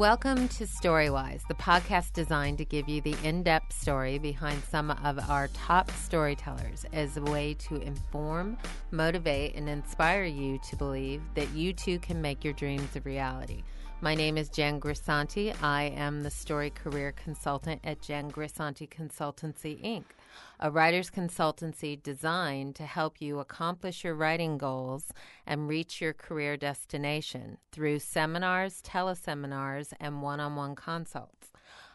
Welcome to Storywise, the podcast designed to give you the in depth story behind some of our top storytellers as a way to inform, motivate, and inspire you to believe that you too can make your dreams a reality. My name is Jen Grisanti. I am the story career consultant at Jen Grisanti Consultancy, Inc a writer's consultancy designed to help you accomplish your writing goals and reach your career destination through seminars, teleseminars, and one on one consults.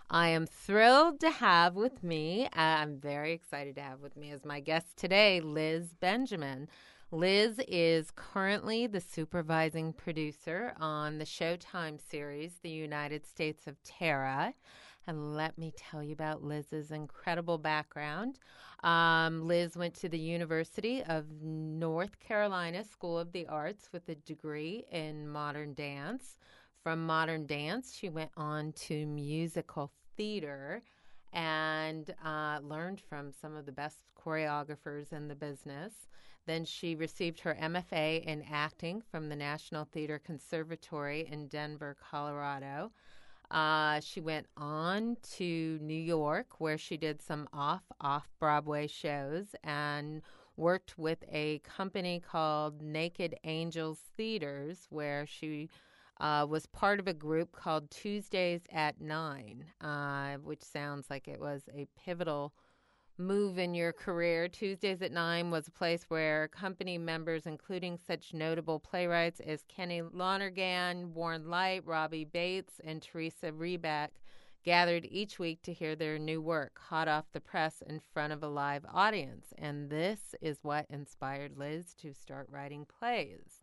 I am thrilled to have with me, uh, I'm very excited to have with me as my guest today, Liz Benjamin. Liz is currently the supervising producer on the Showtime series, The United States of Tara. And let me tell you about Liz's incredible background. Um, Liz went to the University of North Carolina School of the Arts with a degree in modern dance. From modern dance, she went on to musical theater and uh, learned from some of the best choreographers in the business. Then she received her MFA in acting from the National Theater Conservatory in Denver, Colorado. Uh, she went on to New York, where she did some off off Broadway shows and worked with a company called Naked Angels Theaters, where she uh, was part of a group called Tuesdays at Nine, uh, which sounds like it was a pivotal move in your career. Tuesdays at 9 was a place where company members, including such notable playwrights as Kenny Lonergan, Warren Leight, Robbie Baitz, and Teresa Rebeck, gathered each week to hear their new work hot off the press in front of a live audience. And this is what inspired Liz to start writing plays.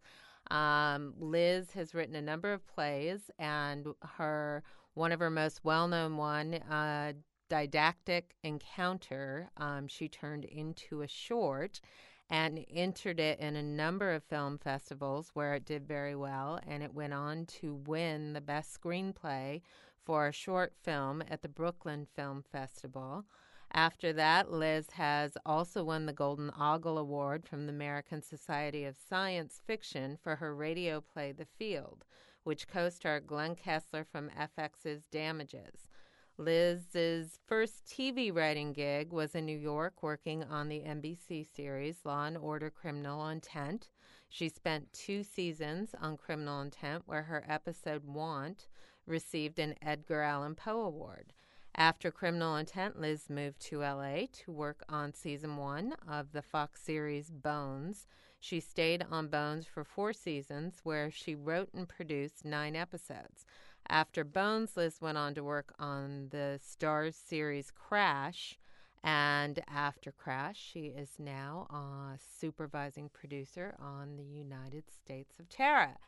Um, Liz has written a number of plays, and her one of her most well-known one, uh, didactic encounter um, she turned into a short and entered it in a number of film festivals where it did very well. And it went on to win the best screenplay for a short film at the Brooklyn Film Festival. After that, Liz has also won the Golden Ogle Award from the American Society of Science Fiction for her radio play The Field, which co starred Glenn Kessler from FX's Damages. Liz's first TV writing gig was in New York working on the NBC series Law and Order Criminal Intent. She spent two seasons on Criminal Intent, where her episode Want received an Edgar Allan Poe Award. After Criminal Intent, Liz moved to LA to work on season one of the Fox series Bones. She stayed on Bones for four seasons, where she wrote and produced nine episodes. After Bones, Liz went on to work on the Starz series Crash. And after Crash, she is now a supervising producer on the United States of Tara.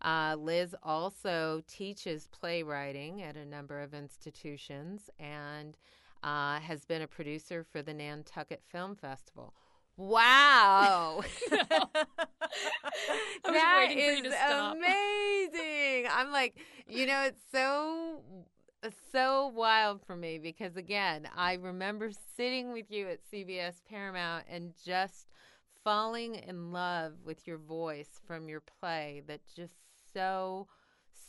Uh, Liz also teaches playwriting at a number of institutions and uh, has been a producer for the Nantucket Film Festival. Wow. that is amazing. I'm like, you know, it's so so wild for me because again, I remember sitting with you at CBS Paramount and just falling in love with your voice from your play that just so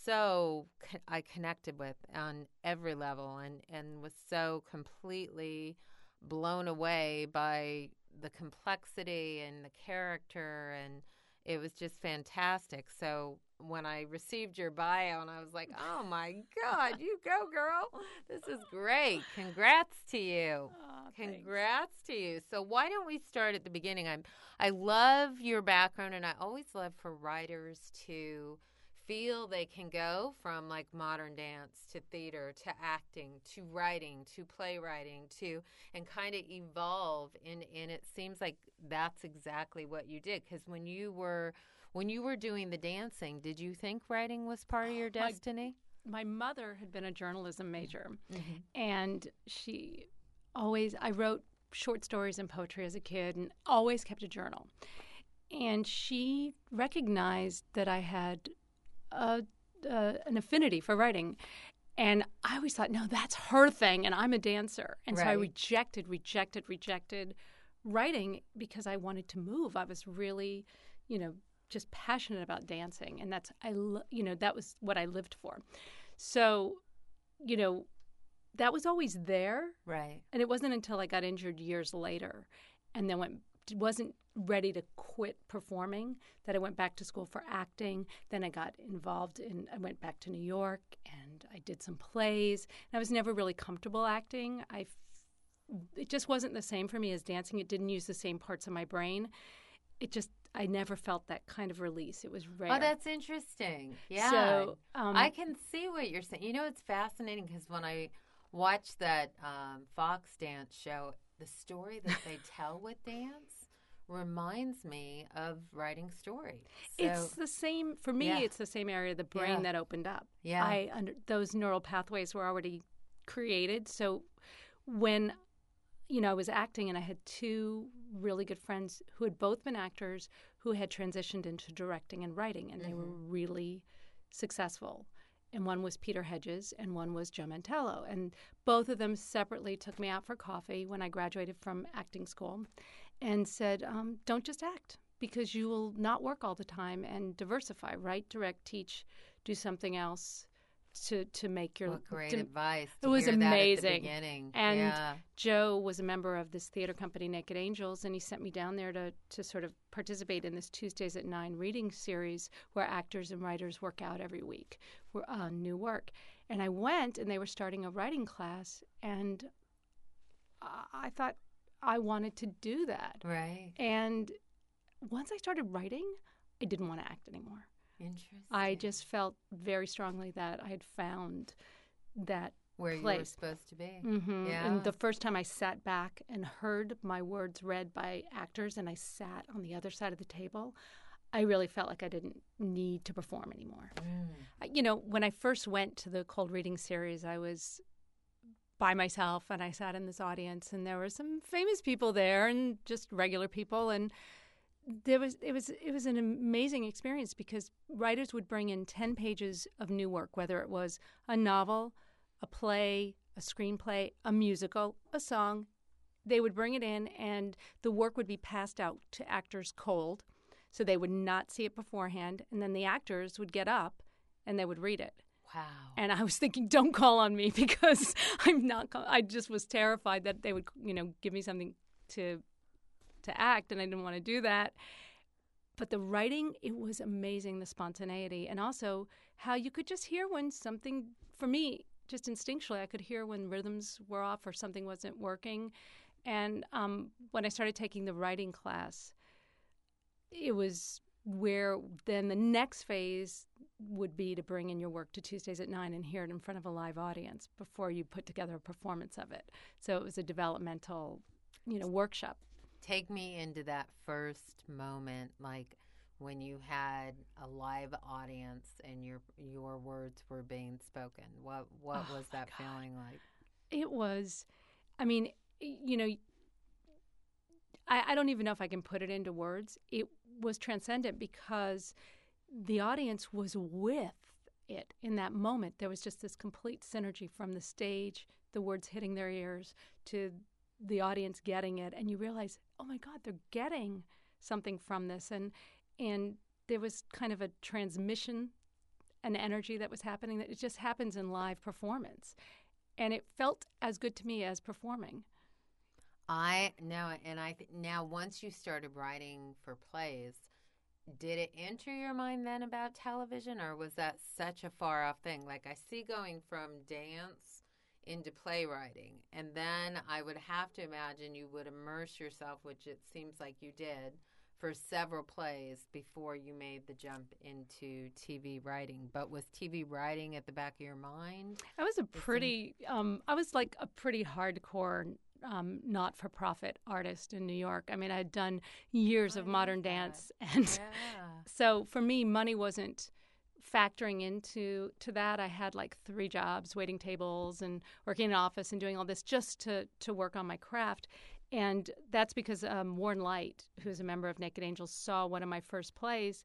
so I connected with on every level and and was so completely blown away by the complexity and the character and it was just fantastic. So when I received your bio and I was like, "Oh my god, you go girl. This is great. Congrats to you." Oh, Congrats to you. So why don't we start at the beginning? I'm I love your background and I always love for writers to feel they can go from like modern dance to theater to acting to writing to playwriting to and kind of evolve and and it seems like that's exactly what you did. Because when you were when you were doing the dancing did you think writing was part of your destiny? my, my mother had been a journalism major mm-hmm. and she always i wrote short stories and poetry as a kid and always kept a journal. And she recognized that I had a, uh, an affinity for writing. And I always thought, no, that's her thing, and I'm a dancer. And right. so I rejected, rejected, rejected writing because I wanted to move. I was really, you know, just passionate about dancing, and that's I, lo- you know, that was what I lived for. So, you know, that was always there. Right. And it wasn't until I got injured years later and then went wasn't ready to quit performing that I went back to school for acting. Then I got involved in I went back to New York and I did some plays. And I was never really comfortable acting. I it just wasn't the same for me as dancing. It didn't use the same parts of my brain. It just I never felt that kind of release. It was rare. Oh, that's interesting. Yeah. So um, I can see what you're saying. You know, it's fascinating because when I watch that um, Fox dance show, the story that they tell with dance reminds me of writing stories. So, it's the same for me. Yeah. It's the same area of the brain Yeah. that opened up. Yeah. I under, those neural pathways were already created. So when you know I was acting, and I had two really good friends who had both been actors who had transitioned into directing and writing, and they were Mm-hmm. really successful. And one was Peter Hedges, and one was Joe Mantello. And both of them separately took me out for coffee when I graduated from acting school and said, um, Don't just act because you will not work all the time and diversify, write, direct, teach, do something else to, to make your. what great to- advice. it was hear at the amazing. And yeah. Joe was a member of this theater company, Naked Angels, and he sent me down there to, to sort of participate in this Tuesdays at Nine reading series where actors and writers work out every week for uh, new work. And I went, and they were starting a writing class, and I thought I wanted to do that. Right. And once I started writing, I didn't want to act anymore. Interesting. I just felt very strongly that I had found that where you were supposed to be. hmm Yeah. And the first time I sat back and heard my words read by actors and I sat on the other side of the table, I really felt like I didn't need to perform anymore. Mm. You know, when I first went to the cold reading series, I was by myself and I sat in this audience and there were some famous people there and just regular people and there was it was it was an amazing experience because writers would bring in 10 pages of new work whether it was a novel, a play, a screenplay, a musical, a song. They would bring it in and the work would be passed out to actors cold so they would not see it beforehand and then the actors would get up and they would read it. Wow. And I was thinking, don't call on me because I'm not. Call- I just was terrified that they would, you know, give me something to to act, and I didn't want to do that. But the writing, it was amazing, the spontaneity, and also how you could just hear when something, for me, just instinctually, I could hear when rhythms were off or something wasn't working. And um, when I started taking the writing class, it was where then the next phase would be to bring in your work to Tuesdays at 9 and hear it in front of a live audience before you put together a performance of it. So it was a developmental, you know, workshop. Take me into that first moment, like when you had a live audience and your your words were being spoken. What what Oh, was that God. feeling like? It was, I mean, you know, I, I don't even know if I can put it into words. It was transcendent because the audience was with it in that moment. There was just this complete synergy from the stage, the words hitting their ears, to the audience getting it, and you realize, oh my God, they're getting something from this, and and there was kind of a transmission, an energy that was happening that it just happens in live performance, and it felt as good to me as performing. I know, and I th- now once you started writing for plays, did it enter your mind then about television, or was that such a far off thing? Like I see going from dance into playwriting, and then I would have to imagine you would immerse yourself, which it seems like you did, for several plays before you made the jump into TV writing. But was TV writing at the back of your mind? I was a pretty, um, I was like a pretty hardcore, um, not for profit artist in New York. I mean, I had done years I of modern that. dance, and Yeah. so for me, money wasn't factoring into to that. I had like three jobs, waiting tables and working in an office and doing all this just to to work on my craft. And that's because um, Warren Leight, who's a member of Naked Angels, saw one of my first plays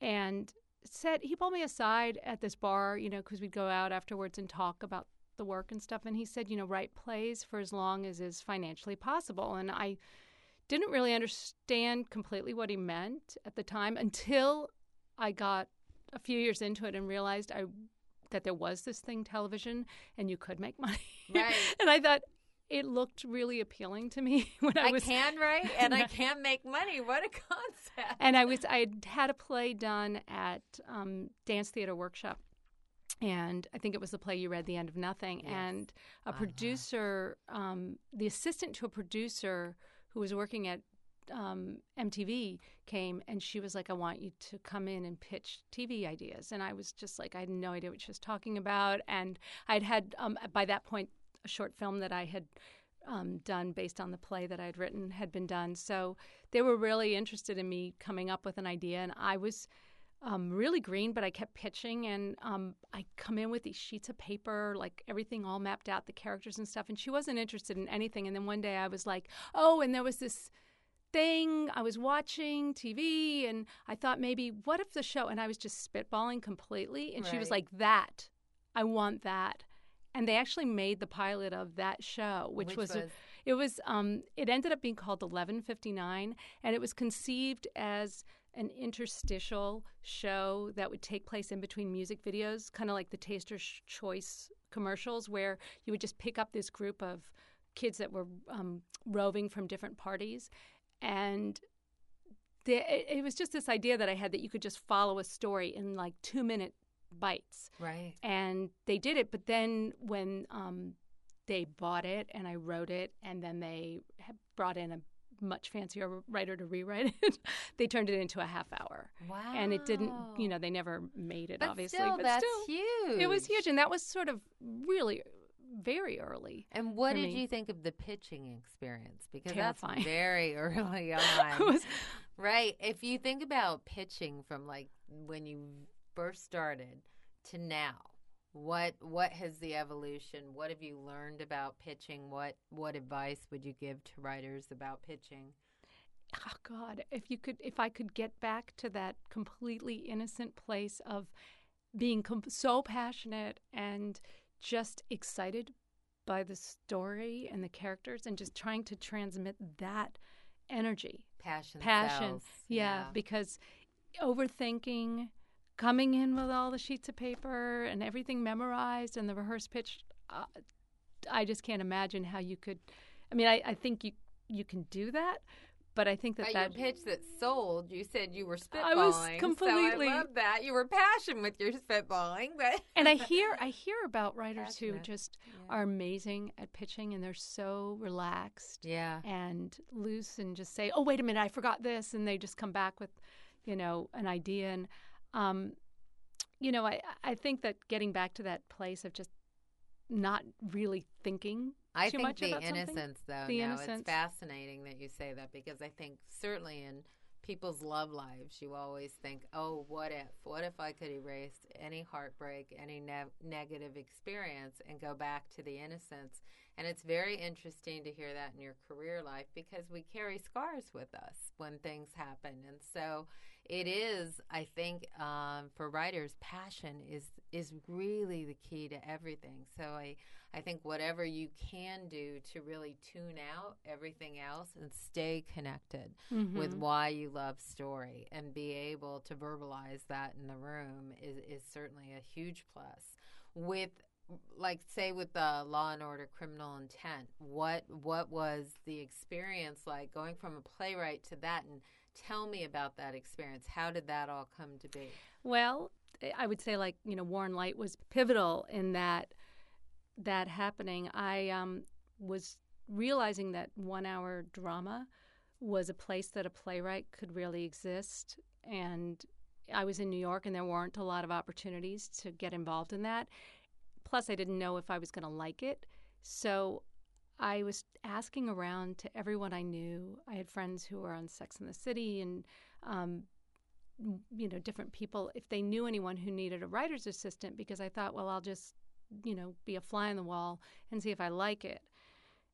and said he pulled me aside at this bar, you know, because we'd go out afterwards and talk about the work and stuff. And he said, you know, write plays for as long as is financially possible. And I didn't really understand completely what he meant at the time until I got a few years into it and realized I that there was this thing, television, and you could make money. Right. and I thought it looked really appealing to me when I, I was I can write and I can make money. What a concept! and I was I had had a play done at um, Dance Theater Workshop, and I think it was the play you read, The End of Nothing, Yes. and a Uh-huh. producer, um, the assistant to a producer who was working at um, MTV came and she was like, I want you to come in and pitch TV ideas. And I was just like, I had no idea what she was talking about. And I'd had, um, by that point, a short film that I had um, done based on the play that I'd written had been done. So they were really interested in me coming up with an idea. And I was um, really green, but I kept pitching. And um, I come in with these sheets of paper, like everything all mapped out, the characters and stuff. And she wasn't interested in anything. And then one day I was like, oh, and there was this thing. I was watching TV and I thought maybe, what if the show? And I was just spitballing completely. And she was like, that. I want that. And they actually made the pilot of that show, which, was, a- it was um it ended up being called 1159 and it was conceived as an interstitial show that would take place in between music videos kind of like the taster's choice commercials where you would just pick up this group of kids that were um, roving from different parties and the, it, was just this idea that i had that you could just follow a story in like two minute bites right. and they did it. But then when um, they bought it and I wrote it, and then they brought in a much fancier writer to rewrite it, they turned it into a half hour. Wow. And it didn't, you know, they never made it, but obviously. still, but that's still, huge. it was huge, and that was sort of really very early. And what did me. you think of the pitching experience? Because Terrifying. that's very early on. was- right. If you think about pitching from like when you first started to now, what what has the evolution? What have you learned about pitching? What what advice would you give to writers about pitching? oh god if you could if i could get back to that completely innocent place of being com- so passionate and just excited by the story and the characters and just trying to transmit that energy Passion. passion sells. yeah, because overthinking coming in with all the sheets of paper and everything memorized and the rehearsed pitch uh, i just can't imagine how you could i mean i, I think you you can do that but i think that At that pitch that sold, you said you were spitballing. I was So completely- I love that you were passionate with your spitballing, but and I hear I hear about writers who just Yeah. are amazing at pitching and they're so relaxed yeah, and loose and just say, "Oh, wait a minute, I forgot this," and they just come back with, you know, an idea. And, um, you know, I I think that getting back to that place of just not really thinking I too think much the about something. innocence, though. The no, innocence. it's fascinating that you say that because I think certainly in people's love lives, you always think, "Oh, what if? What if I could erase any heartbreak, any ne- negative experience, and go back to the innocence?" And it's very interesting to hear that in your career life because we carry scars with us when things happen, and so it is. I think um, for writers, passion is is really the key to everything. So I. I think whatever you can do to really tune out everything else and stay connected with Mhm. why you love story and be able to verbalize that in the room is, is certainly a huge plus. With like say with the law and order criminal intent, what what was the experience like going from a playwright to that and tell me about that experience. How did that all come to be? Well, I would say like you know Warren Leight was pivotal in that that happening. I um, was realizing that one hour drama was a place that a playwright could really exist, and I was in New York, and there weren't a lot of opportunities to get involved in that. Plus, I didn't know if I was going to like it, so I was asking around to everyone I knew. I had friends who were on Sex in the City and um, you know different people if they knew anyone who needed a writer's assistant because I thought well I'll just you know be a fly on the wall and see if I like it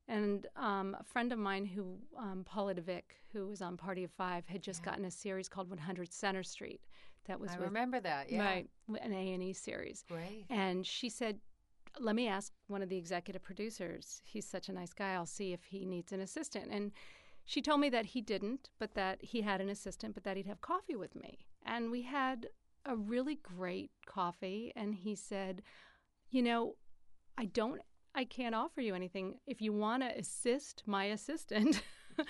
and um, a friend of mine who um, Paula Devicq who was on Party of Five had just Yeah. gotten a series called 100 Center Street that was I with remember that. Yeah. right an A and E series Great. and she said let me ask one of the executive producers he's such a nice guy I'll see if he needs an assistant and she told me that he didn't, but that he had an assistant, but that he'd have coffee with me. And we had a really great coffee and he said, "You know, I don't I can't offer you anything. If you want to assist my assistant,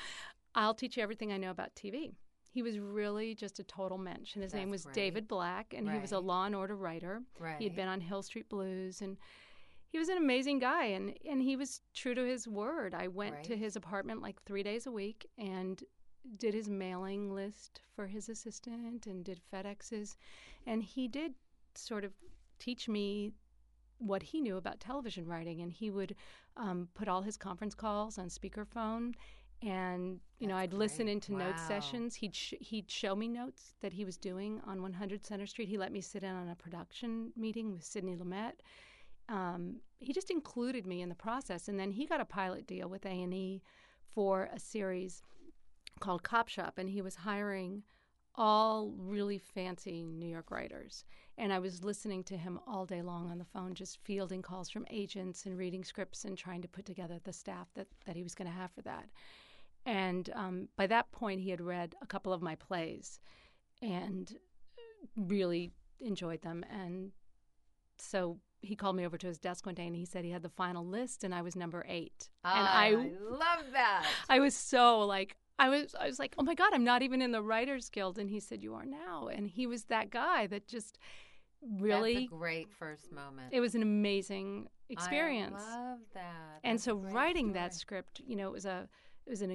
I'll teach you everything I know about TV." He was really just a total mensch, and his That's name was. David Black, and he was a Law and Order writer. Right. He had been on Hill Street Blues, and he was an amazing guy, and and he was true to his word. I went to his apartment like three days a week and did his mailing list for his assistant and did FedEx's, and he did sort of teach me what he knew about television writing, and he would um, put all his conference calls on speakerphone. And you know, I'd listen great. into note sessions. He'd sh- he'd show me notes that he was doing on 100 Center Street. He let me sit in on a production meeting with Sidney Lumet. Um, he just included me in the process, and then he got a pilot deal with A and E for a series called Cop Shop, and he was hiring all really fancy New York writers. And I was listening to him all day long on the phone, just fielding calls from agents and reading scripts and trying to put together the staff that, that he was going to have for that. And um, by that point, he had read a couple of my plays and really enjoyed them. And so he called me over to his desk one day and he said he had the final list, and I was number eight. and Ah, I love that. I was so like I was I was like, "Oh my god, I'm not even in the writers guild." And he said, "You are now." And he was that guy that just really great first moment. it was an amazing experience. I love that. and That's so writing that script, you know, it was a it was an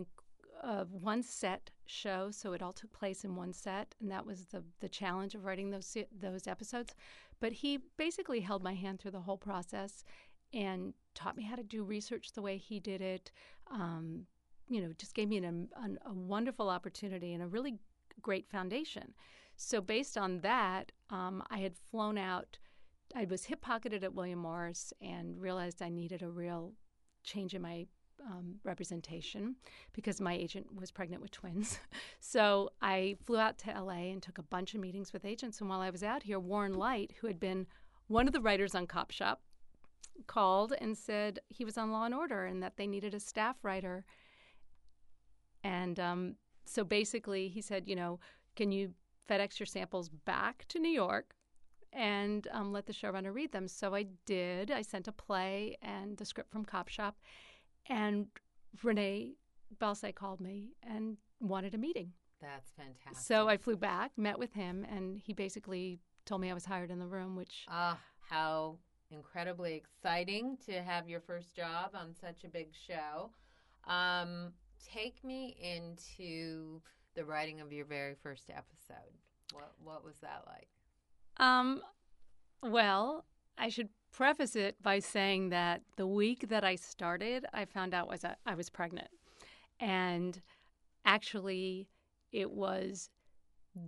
uh, one set show, so it all took place in one set, and that was the the challenge of writing those those episodes. But he basically held my hand through the whole process and taught me how to do research the way he did it. Um, you know, just gave me an, an, a wonderful opportunity and a really great foundation. So based on that, um, I had flown out. I was hip pocketed at William Morris and realized I needed a real change in my um, representation because my agent was pregnant with twins. so I flew out to LA and took a bunch of meetings with agents. And while I was out here, Warren Leight, who had been one of the writers on Cop Shop, called and said he was on Law and Order and that they needed a staff writer. And um, so basically, he said, you know, can you FedEx your samples back to New York and um, let the showrunner read them? So I did. I sent a play and the script from Cop Shop, and René Balcer called me and wanted a meeting. That's fantastic. So I flew back, met with him, and he basically told me I was hired in the room, which Ah, how incredibly exciting to have your first job on such a big show. Um, take me into the writing of your very first episode. What what was that like? Um, well, I should preface it by saying that the week that I started, I found out was I was pregnant, and actually, it was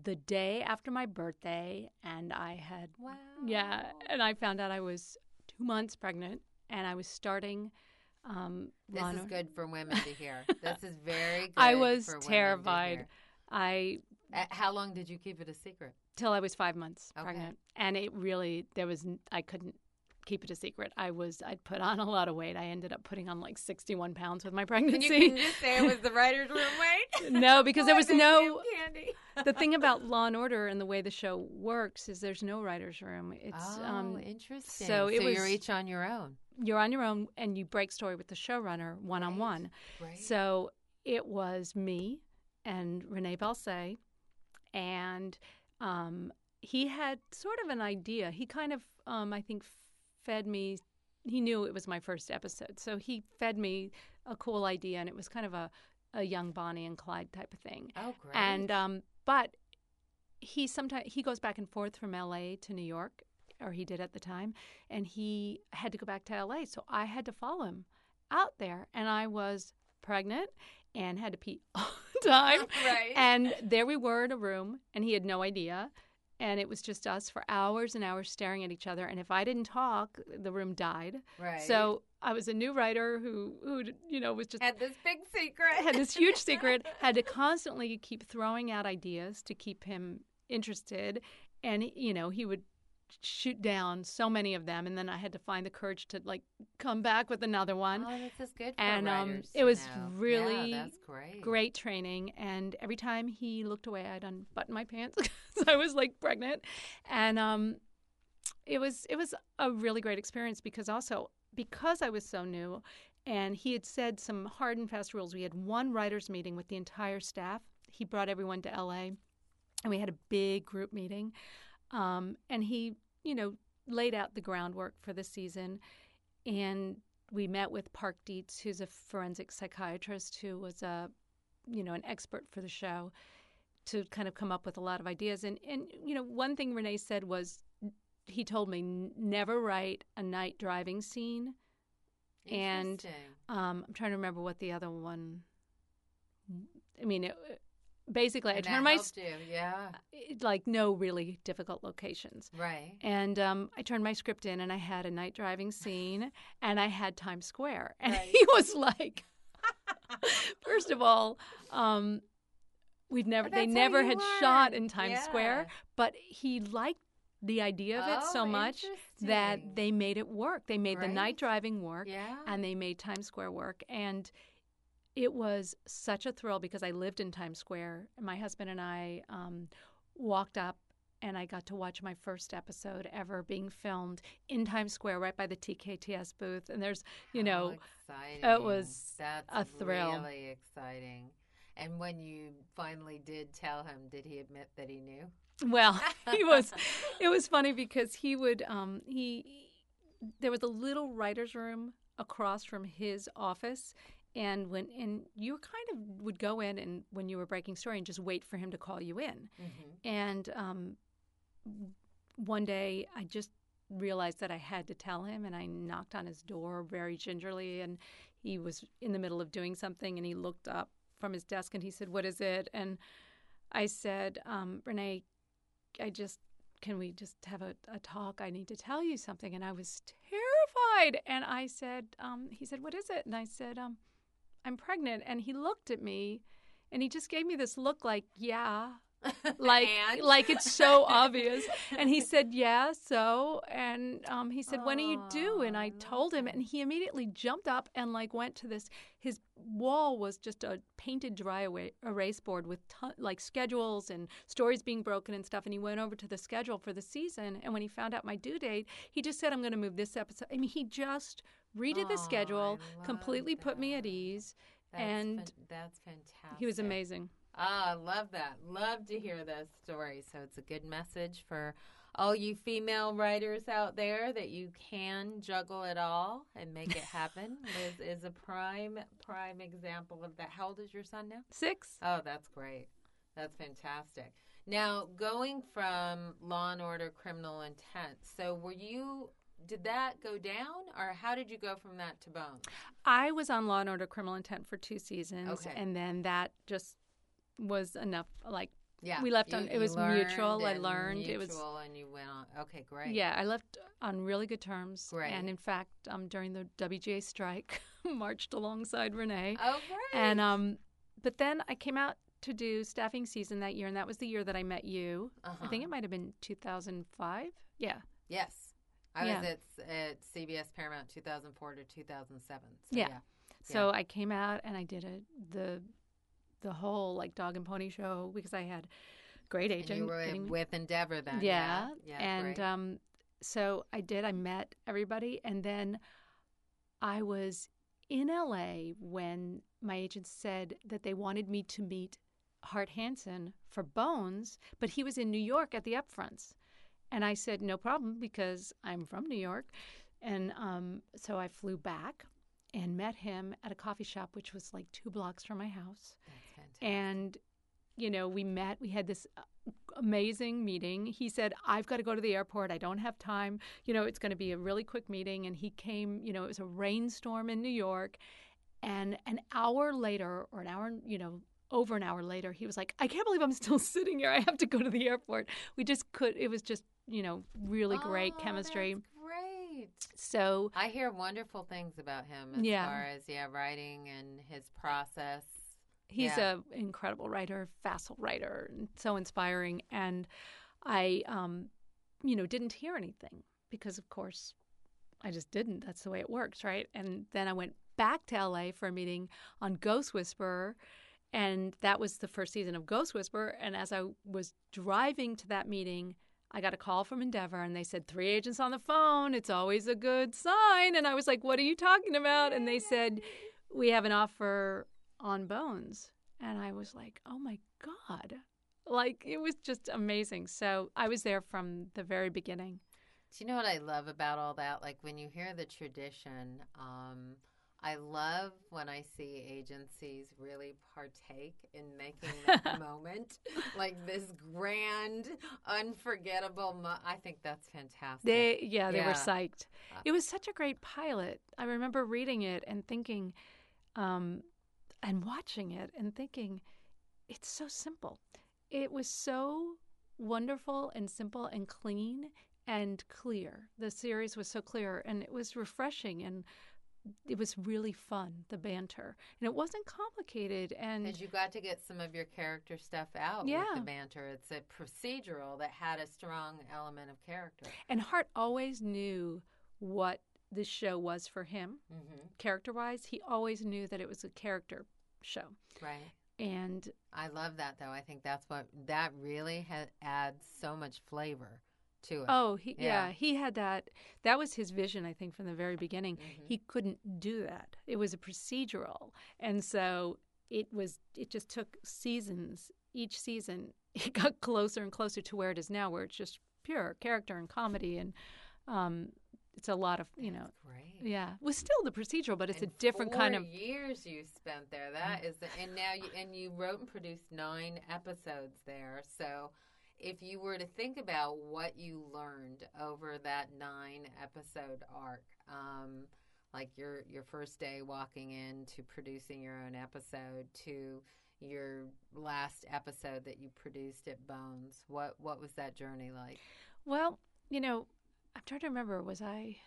the day after my birthday, and I had Wow. yeah, and I found out I was two months pregnant, and I was starting. Um, This Law and is good for women to hear. this is very good. I was for women to terrified. hear. I Uh, How long did you keep it a secret? till I was five months Okay. pregnant, and it really there was I couldn't keep it a secret. I was I'd put on a lot of weight. I ended up putting on like sixty one pounds with my And pregnancy. you can just say it was the writer's room weight? no, because there was no. Candy. The thing about Law and Order and the way the show works is there's no writers' room. It's oh, um, interesting. so it you're each on your own. you're on your own and you break story with the showrunner one on one. Right. So it was me and René Balcer, and um, he had sort of an idea. He kind of, um, I think, fed me. He knew it was my first episode, so he fed me a cool idea, and it was kind of a, a young Bonnie and Clyde type of thing. oh, great. And um, but he sometimes he goes back and forth from L.A. to New York, or he did at the time, and he had to go back to L.A. So I had to follow him out there, and I was pregnant and had to pee all the time. right. And there we were in a room, and he had no idea. And it was just us for hours and hours staring at each other. And if I didn't talk, the room died. right. So I was a new writer who, who you know, was just had this big secret. had this huge secret, had to constantly keep throwing out ideas to keep him interested. And, you know, he would shoot down so many of them, and then I had to find the courage to like come back with another one. Oh, this is good for and um, it was know. really yeah, great. great training. And every time he looked away, I'd unbutton my pants because I was like pregnant, and um, it was it was a really great experience because also because I was so new, and he had said some hard and fast rules. We had one writers meeting with the entire staff. He brought everyone to L.A. and we had a big group meeting, um, and he you know laid out the groundwork for the season, and we met with Park Dietz, who's a forensic psychiatrist who was a you know an expert for the show to kind of come up with a lot of ideas. And and you know one thing René said was he told me never write a night driving scene. And um, i'm trying to remember what the other one i mean it, basically i turned my you. Yeah. like no really difficult locations Right. and um, I turned my script in, and I had a night driving scene, and I had Times Square, and Right. he was like, first of all, um, we've never they never had shot in Times Yeah. Square, but he liked the idea of it so Oh, much that they made it work. They made the night driving work, Yeah. and they made Times Square work, and it was such a thrill because I lived in Times Square. And my husband and I um, walked up, and I got to watch my first episode ever being filmed in Times Square, right by the TKTS booth. And there's, you know, exciting. was That's a thrill. Really exciting. And when you finally did tell him, did he admit that he knew? Well, he was. It was funny because he would. Um, he there was a little writers' room across from his office, and when and you kind of would go in and when you were breaking story and just wait for him to call you in. Mm-hmm. And um, one day I just realized that I had to tell him, and I knocked on his door very gingerly, and he was in the middle of doing something, and he looked up from his desk and he said, "What is it?" And I said, um, "René, I just can we just have a, a talk? I need to tell you something." And I was terrified, and I said, um, "He said, what is it?" And I said, um, "I'm pregnant." And he looked at me, and he just gave me this look like, "Yeah." like And? like it's so obvious. And he said yeah so and um, he said when are you due and I told him and he immediately jumped up and like went to this his wall was just a painted dry erase board with ton- like schedules and stories being broken and stuff and he went over to the schedule for the season and when he found out my due date he just said i'm going to move this episode i mean he just redid the schedule completely love put me at ease That's and fan- that's fantastic. he was amazing Ah, love that. Love to hear this story. So it's a good message for all you female writers out there that you can juggle it all and make it happen. Liz is a prime prime example of that. How old is your son now? Six. Oh, that's great. That's fantastic. Now, going from Law and Order Criminal Intent. So, were you did that go down or how did you go from that to Bones? I was on Law and Order Criminal Intent for two seasons, Okay. and then that just was enough. Like, Yeah. We left you- on- it was mutual. I learned. It was- mutual and you went on. Okay, great. yeah, I left on really good terms. Great. And in fact, um, during the WGA strike, marched alongside René. Oh, great. And um, but then I came out to do staffing season that year, and that was the year that I met you. I think Uh-huh. it might have been 2005. Yeah. Yes. I Yeah. was at, at CBS Paramount 2004 to 2007. So Yeah. yeah. So I came out and I did a, the the whole like dog and pony show because I had great And agent. you were getting with Endeavor then. yeah, Yeah. and great. um, so I did. I met everybody, and then I was in LA when my agent said that they wanted me to meet Hart Hanson for Bones, but he was in New York at the upfronts, and I said no problem because I'm from New York, and um, so I flew back and met him at a coffee shop, which was like two blocks from my house. That's fantastic. and you know we met we had this uh, amazing meeting. He said i've got to go to the airport. I don't have time. You know it's going to be a really quick meeting. And he came you know it was a rainstorm in new york. And an hour later or an hour you know over an hour later he was like i can't believe i'm still sitting here. I have to go to the airport. We just could it was just you know really great Oh, chemistry So I hear wonderful things about him as Yeah. far as yeah, writing and his process. He's Yeah. a incredible writer, facile writer, and so inspiring. And I, um, you know, didn't hear anything because, of course, I just didn't. That's the way it works, right? And then I went back to LA for a meeting on Ghost Whisperer. And that was the first season of Ghost Whisperer. And as I was driving to that meeting, I got a call from Endeavor and they said, Three agents on the phone. It's always a good sign. And I was like, What are you talking about? And they said, We have an offer on Bones. And I was like, Oh my God. Like, it was just amazing. So I was there from the very beginning. Do you know what I love about all that? Like when you hear the tradition, um, I love when I see agencies really partake in making that moment like this grand, unforgettable. Mo- I think that's fantastic. They, yeah, they were psyched. Uh, It was such a great pilot. I remember reading it and thinking, um, and watching it and thinking, it's so simple. It was so wonderful and simple and clean and clear. The series was so clear and it was refreshing and it was really fun, the banter. And it wasn't complicated and Because you got to get some of your character stuff out with the banter. It's a procedural that had a strong element of character. and Hart always knew what this show was for him. hmm character wise, he always knew that it was a character show. Right. And I love that though. I think that's what that really ha- adds so much flavor to it. oh, he, yeah. Yeah. he had that. That was his vision, I think, from the very beginning. Mhm. He couldn't do that. It was a procedural. And so it was, it just took seasons. Each season, it got closer and closer to where it is now, where it's just pure character and comedy. And um, it's a lot of, you know, great. yeah. It was still the procedural, but it's And a different kind of. years you spent there. That is, the, and now you and you wrote and produced nine episodes there. So, if you were to think about what you learned over that nine episode arc, um, like your your first day walking into producing your own episode to your last episode that you produced at Bones, what what was that journey like? Well, you know, I'm trying to remember. Was I,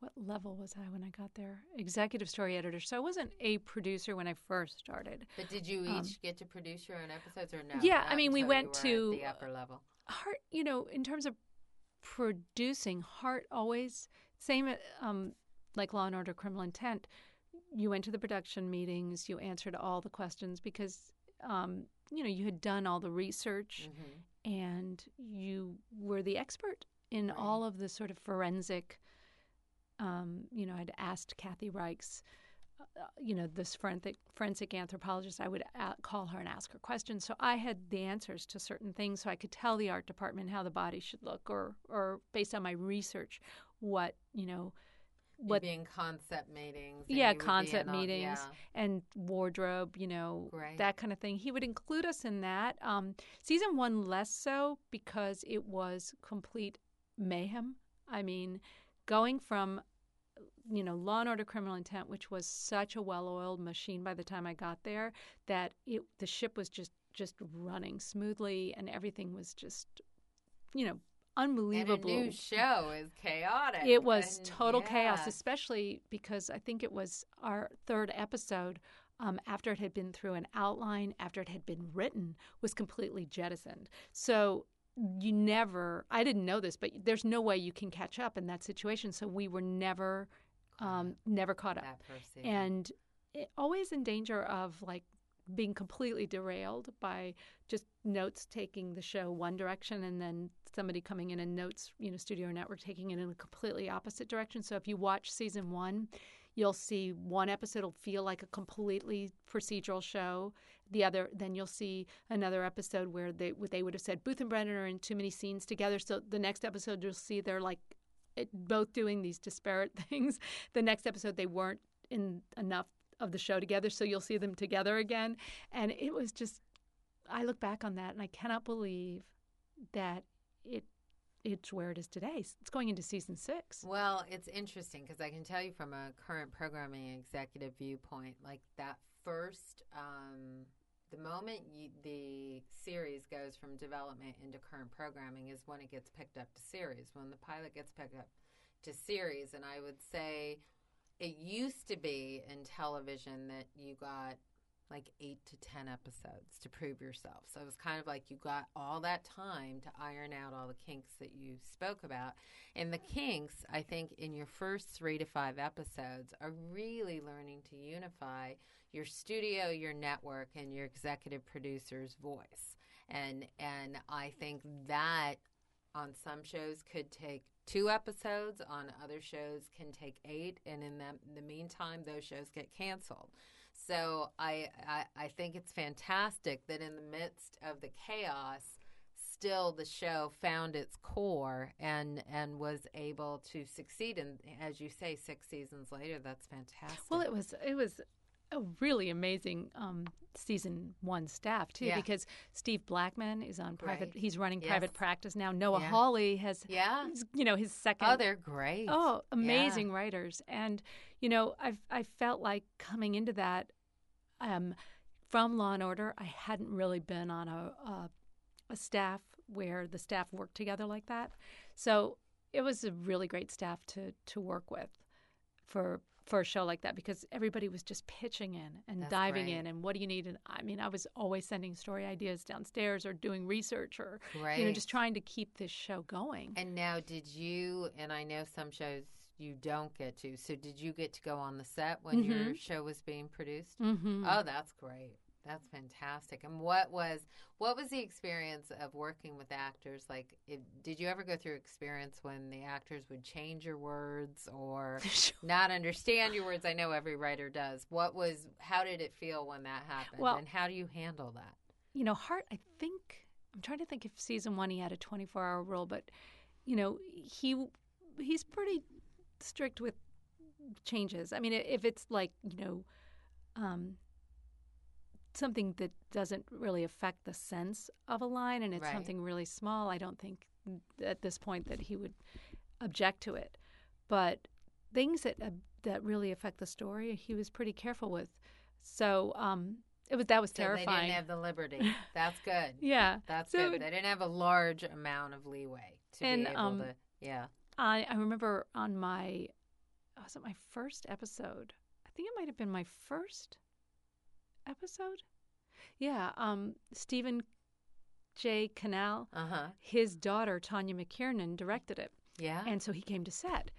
what level was I when I got there? Executive story editor. So I wasn't a producer when I first started. But did you each Um, get to produce your own episodes or no? Yeah, I mean, we went you were at to- the upper level. Hart, you know, in terms of producing, Hart always same um, like Law and Order: Criminal Intent. You went to the production meetings. You answered all the questions because um, you know you had done all the research hmm and you were the expert in Right. all of the sort of forensic. Um, you know, I'd asked Kathy Reichs, uh, you know, this forensic forensic anthropologist. I would a call her and ask her questions, so I had the answers to certain things, so I could tell the art department how the body should look, or or based on my research, what you know, What being concept meetings? yeah, you would be concept all- meetings yeah. and wardrobe, you know, Great. that kind of thing. He would include us in that. Um, season one, less so because it was complete mayhem. I mean, going from, you know, Law and Order Criminal Intent, which was such a well-oiled machine by the time I got there, that it the ship was just just running smoothly and everything was just, you know, unbelievable. And a new show is chaotic. It was and- total chaos, especially because I think it was our third episode. Um, after it had been through an outline, after it had been written, was completely jettisoned. So you never, I didn't know this, but there's no way you can catch up in that situation. So we were never, um, never caught up. That first season. and it, always in danger of like being completely derailed by just notes taking the show one direction and then somebody coming in and notes you know studio network taking it in a completely opposite direction. So if you watch season one you'll see one episode will feel like a completely procedural show. The other then you'll see another episode where they they would have said booth and brennan are in too many scenes together. So the next episode you'll see they're like both doing these disparate things the next episode they weren't in enough of the show together so you'll see them together again. And it was just i look back on that and i cannot believe that it it's where it is today. It's going into season six. Well, it's interesting because I can tell you from a current programming executive viewpoint, like that first, um, the moment you, the series goes from development into current programming is when it gets picked up to series, when the pilot gets picked up to series. And I would say it used to be in television that you got like eight to 10 episodes to prove yourself. So it was kind of like you got all that time to iron out all the kinks that you spoke about. And the kinks, I think, in your first three to five episodes are really learning to unify your studio, your network, and your executive producer's voice. And, and I think that on some shows could take two episodes on other shows can take eight and in the, in the meantime those shows get canceled so I, I i think it's fantastic that in the midst of the chaos still the show found its core and and was able to succeed. And as you say six seasons later that's fantastic. Well it was it was a really amazing um, season one staff too Yeah. because Steve Blackman is on private. Right. He's running Yes. private practice now. Noah Yeah. Hawley has, yeah you know, his second. oh they're great Oh, amazing writers. And, you know, I've, I felt like coming into that um, from Law and Order, I hadn't really been on a, a, a staff where the staff worked together like that. So it was a really great staff to, to work with for for a show like that because everybody was just pitching in and That's diving great. in and what do you need and I mean I was always sending story ideas downstairs or doing research or Great. you know just trying to keep this show going. And now, did you? And I know some shows you don't get to. So, did you get to go on the set when your Mhm. show was being produced? mm-hmm. Oh, that's great. That's fantastic. And what was what was the experience of working with actors? Like, if, did you ever go through experience when the actors would change your words or not understand your words? I know every writer does. What was? How did it feel when that happened? Well- and how do you handle that? you know, Hart, I think I'm trying to think if season one he had a 24 hour rule, but you know, he he's pretty strict with changes. I mean, if it's like you know, um, something that doesn't really affect the sense of a line, and it's Right. something really small, I don't think at this point that he would object to it. But things that uh, that really affect the story, he was pretty careful with. So um, it was that was So they didn't have the liberty. That's good. yeah. That's So good. it- They didn't have a large amount of leeway to And, be able um, to. Yeah. I, I remember on my was it my first episode? I think it might have been my first episode. Yeah, um, Stephen J. Cannell, Uh huh. his daughter Tanya McKiernan directed it, Yeah. and so he came to set,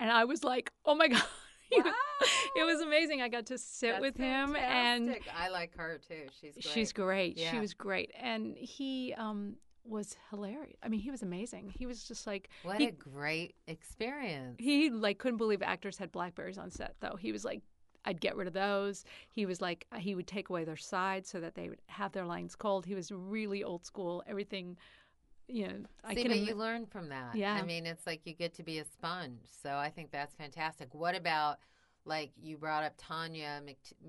and I was like, "Oh my god!" Was- it was amazing. I got to sit That's with him, and. I like her too. She's great. she's great. She was great, and he um, was hilarious. I mean, he was amazing. He was just like What he- a great experience. He like couldn't believe actors had blackberries on set though. He was like I'd get rid of those. He was like uh, he would take away their sides so that they would have their lines cold. He was really old school. Everything you know, I See, can but you learn from that. Yeah. I mean, it's like you get to be a sponge. So I think that's fantastic. What about, like, you brought up Tanya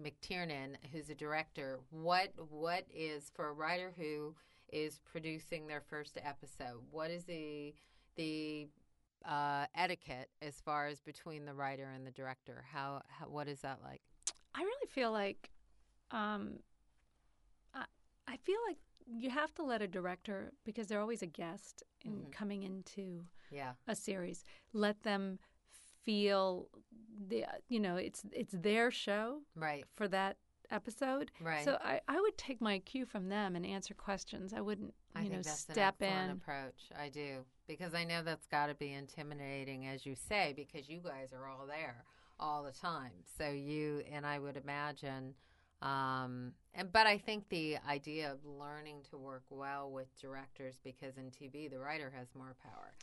McKiernan, who's a director. What What is, for a writer who is producing their first episode, what is the, the, uh, etiquette as far as between the writer and the director? How, how what is that like? I really feel like um I, I feel like you have to let a director because they're always a guest in Mhm. coming into Yeah. a series let them feel the you know it's it's their show Right. for that episode Right. so I, I would take my cue from them and answer questions i wouldn't I you think know that's step an in approach. I do because I know that's got to be intimidating, as you say, because you guys are all there all the time. So you and I would imagine, um, and but I think the idea of learning to work well with directors because in TV the writer has more power.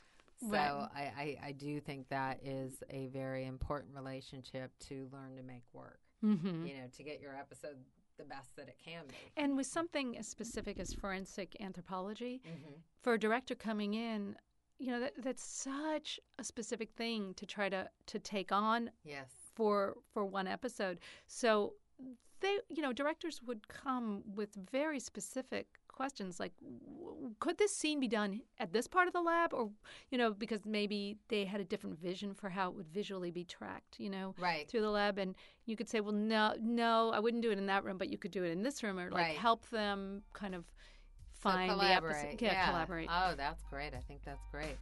So Right. I, I, I do think that is a very important relationship to learn to make work. mm-hmm. You know, to get your episode the best that it can be. and with something as specific as forensic anthropology Mm-hmm. for a director coming in you know that, that's such a specific thing to try to to take on Yes. for for one episode so they you know directors would come with very specific questions like w- could this scene be done at this part of the lab or you know because maybe they had a different vision for how it would visually be tracked you know Right. through the lab and you could say well no no i wouldn't do it in that room but you could do it in this room or like Right. help them kind of So find the collaborate. episode yeah, collaborate Oh, that's great. I think that's great.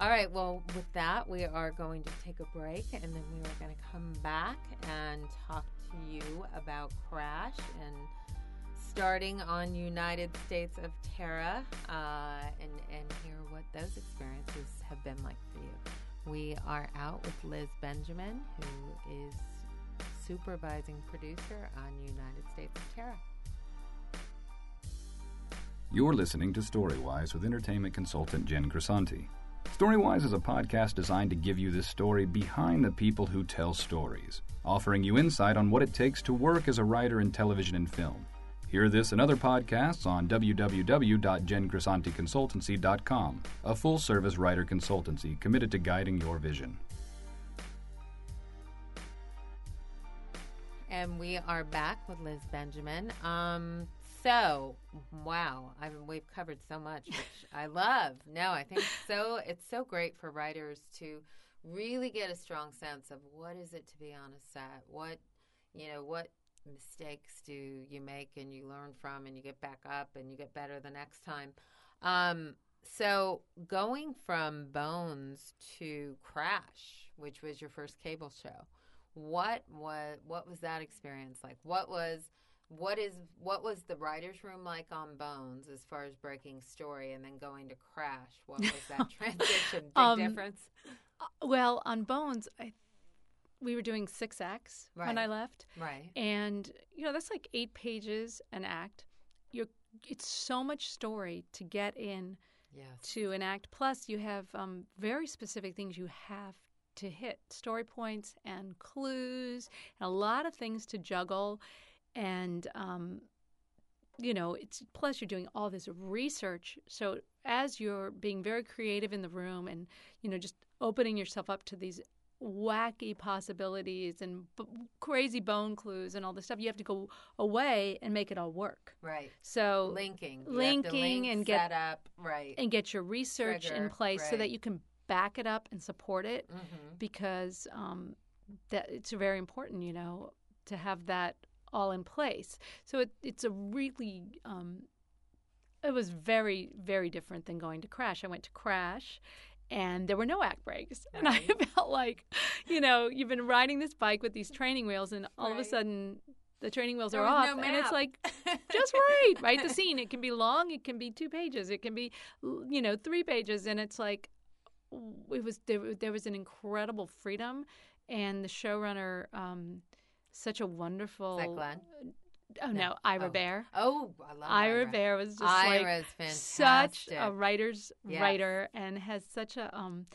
All right. Well, with that, we are going to take a break and then we are going to come back and talk to you about Crash and starting on United States of Tara uh, and, and hear what those experiences have been like for you. We are out with Liz Benjamin, who is supervising producer on United States of Tara. You're listening to Storywise with entertainment consultant Jen Grisanti. Storywise is a podcast designed to give you the story behind the people who tell stories, offering you insight on what it takes to work as a writer in television and film. Hear this and other podcasts on www.jengrisanticonsultancy.com, a full service writer consultancy committed to guiding your vision. And we are back with Liz Benjamin. Um, so, wow, I mean, we've covered so much, which I love. No, I think so. It's so great for writers to really get a strong sense of what is it to be on a set. What, you know, what mistakes do you make and you learn from, and you get back up and you get better the next time. Um, so, going from Bones to Crash, which was your first cable show, what was what was that experience like? What was what is what was the writers room like on Bones as far as breaking story and then going to Crash? What was that transition? Big Um, difference. Uh, Well, on Bones, I we were doing six acts when I left, Right. and you know that's like eight pages an act. You're it's so much story to get in Yes. to an act. Plus, you have um, very specific things you have to hit story points and clues, and a lot of things to juggle. And, um, you know, it's plus you're doing all this research. So, as you're being very creative in the room and, you know, just opening yourself up to these wacky possibilities and b- crazy bone clues and all this stuff, you have to go away and make it all work. Right. So, Linking. You linking link, and get- set up. Right. and get your research in Trigger, place so that you can back it up and support it mm-hmm. because um, that it's very important, you know, to have that all in place. So it, it's a really um, it was very very different than going to Crash. I went to Crash. And there were no act breaks. And I felt like, you know, you've been riding this bike with these training wheels, and all of a sudden the training wheels There are off. no and it's like, just right, right? The scene. It can be long, it can be two pages, it can be, you know, three pages, and it's like, it was there. There was an incredible freedom, and the showrunner, um, such a wonderful. Is that Glenn? Oh No. no, Ira Oh. Behr. Oh, I love Ira Ira. Behr was just like Ira's such a writer's Yes. writer and has such a um,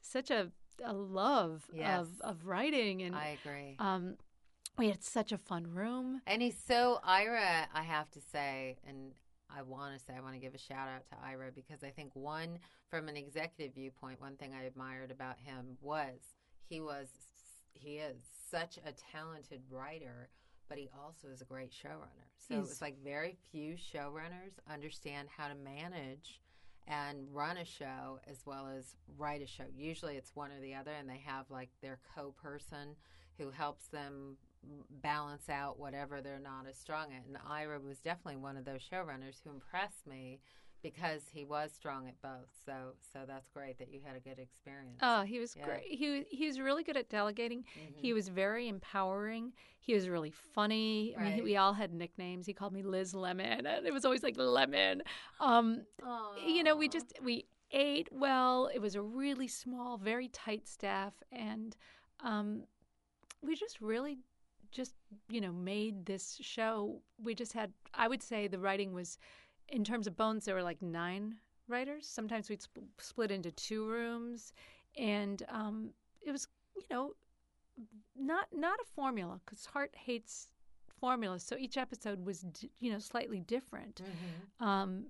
such a, a love Yes. of of writing and I agree. um, we had such a fun room. And he's so Ira, I have to say, and I want to say, I want to give a shout out to Ira because I think one, from an executive viewpoint, one thing I admired about him was he was, he is such a talented writer, but he also is a great showrunner. So He's- it's like very few showrunners understand how to manage and run a show as well as write a show. Usually it's one or the other, and they have like their co person who helps them balance out whatever they're not as strong at. And Ira was definitely one of those showrunners who impressed me because he was strong at both. So so that's great that you had a good experience. Oh, he was Yeah. great. He he was really good at delegating. Mhm. He was very empowering. He was really funny. I mean, Right. we all had nicknames. He called me Liz Lemon, and it was always like Lemon. Um, you know, we just we ate well. It was a really small, very tight staff, and um, we just really just you know made this show. We just had. I would say the writing was, in terms of Bones, there were like nine writers. Sometimes we'd sp- split into two rooms, and um, it was you know not not a formula because Hart hates formulas. So each episode was d- you know slightly different. Mhm. Um,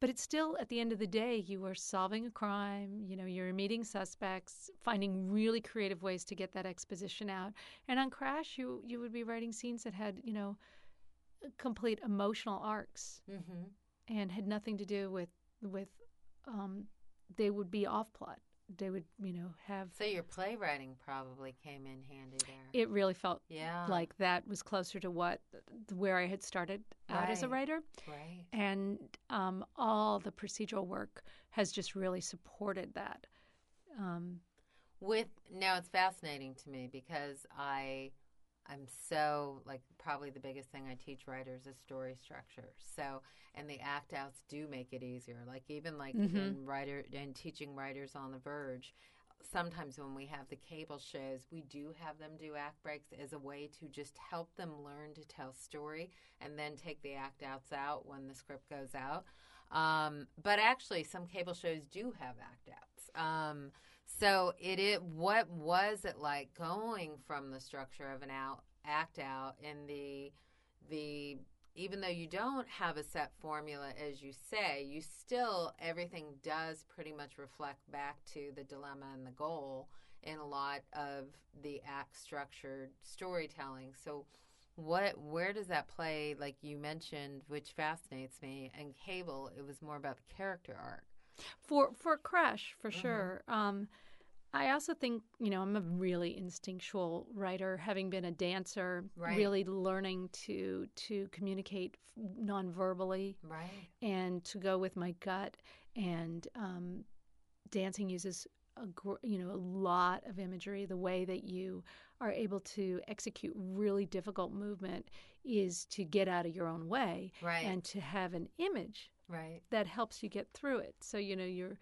but it's still at the end of the day, you are solving a crime. You know, you're meeting suspects, finding really creative ways to get that exposition out. And on Crash, you you would be writing scenes that had you know complete emotional arcs Mhm. and had nothing to do with with um, they would be off plot. They would you know have So your playwriting probably came in handy there. it really felt yeah. like that was closer to what where I had started out as a writer. right. and um, all the procedural work has just really supported that. Um, With now, it's fascinating to me because I I'm so like probably the biggest thing I teach writers is story structure. So and the act outs do make it easier. Like even like Mm-hmm. in writer and teaching writers on the verge. Sometimes when we have the cable shows, we do have them do act breaks as a way to just help them learn to tell story and then take the act outs out when the script goes out. Um, but actually, some cable shows do have act outs. Um, so it, it what was it like going from the structure of an out act out in the the even though you don't have a set formula as you say, you still everything does pretty much reflect back to the dilemma and the goal in a lot of the act structured storytelling. So what where does that play like you mentioned which fascinates me and cable it was more about the character arc for for crash for Mm-hmm. sure um i also think you know i'm a really instinctual writer having been a dancer Right. really learning to to communicate non-verbally right and to go with my gut and um dancing uses a gr- you know a lot of imagery the way that you are able to execute really difficult movement is to get out of your own way Right. and to have an image right that helps you get through it. So you know you're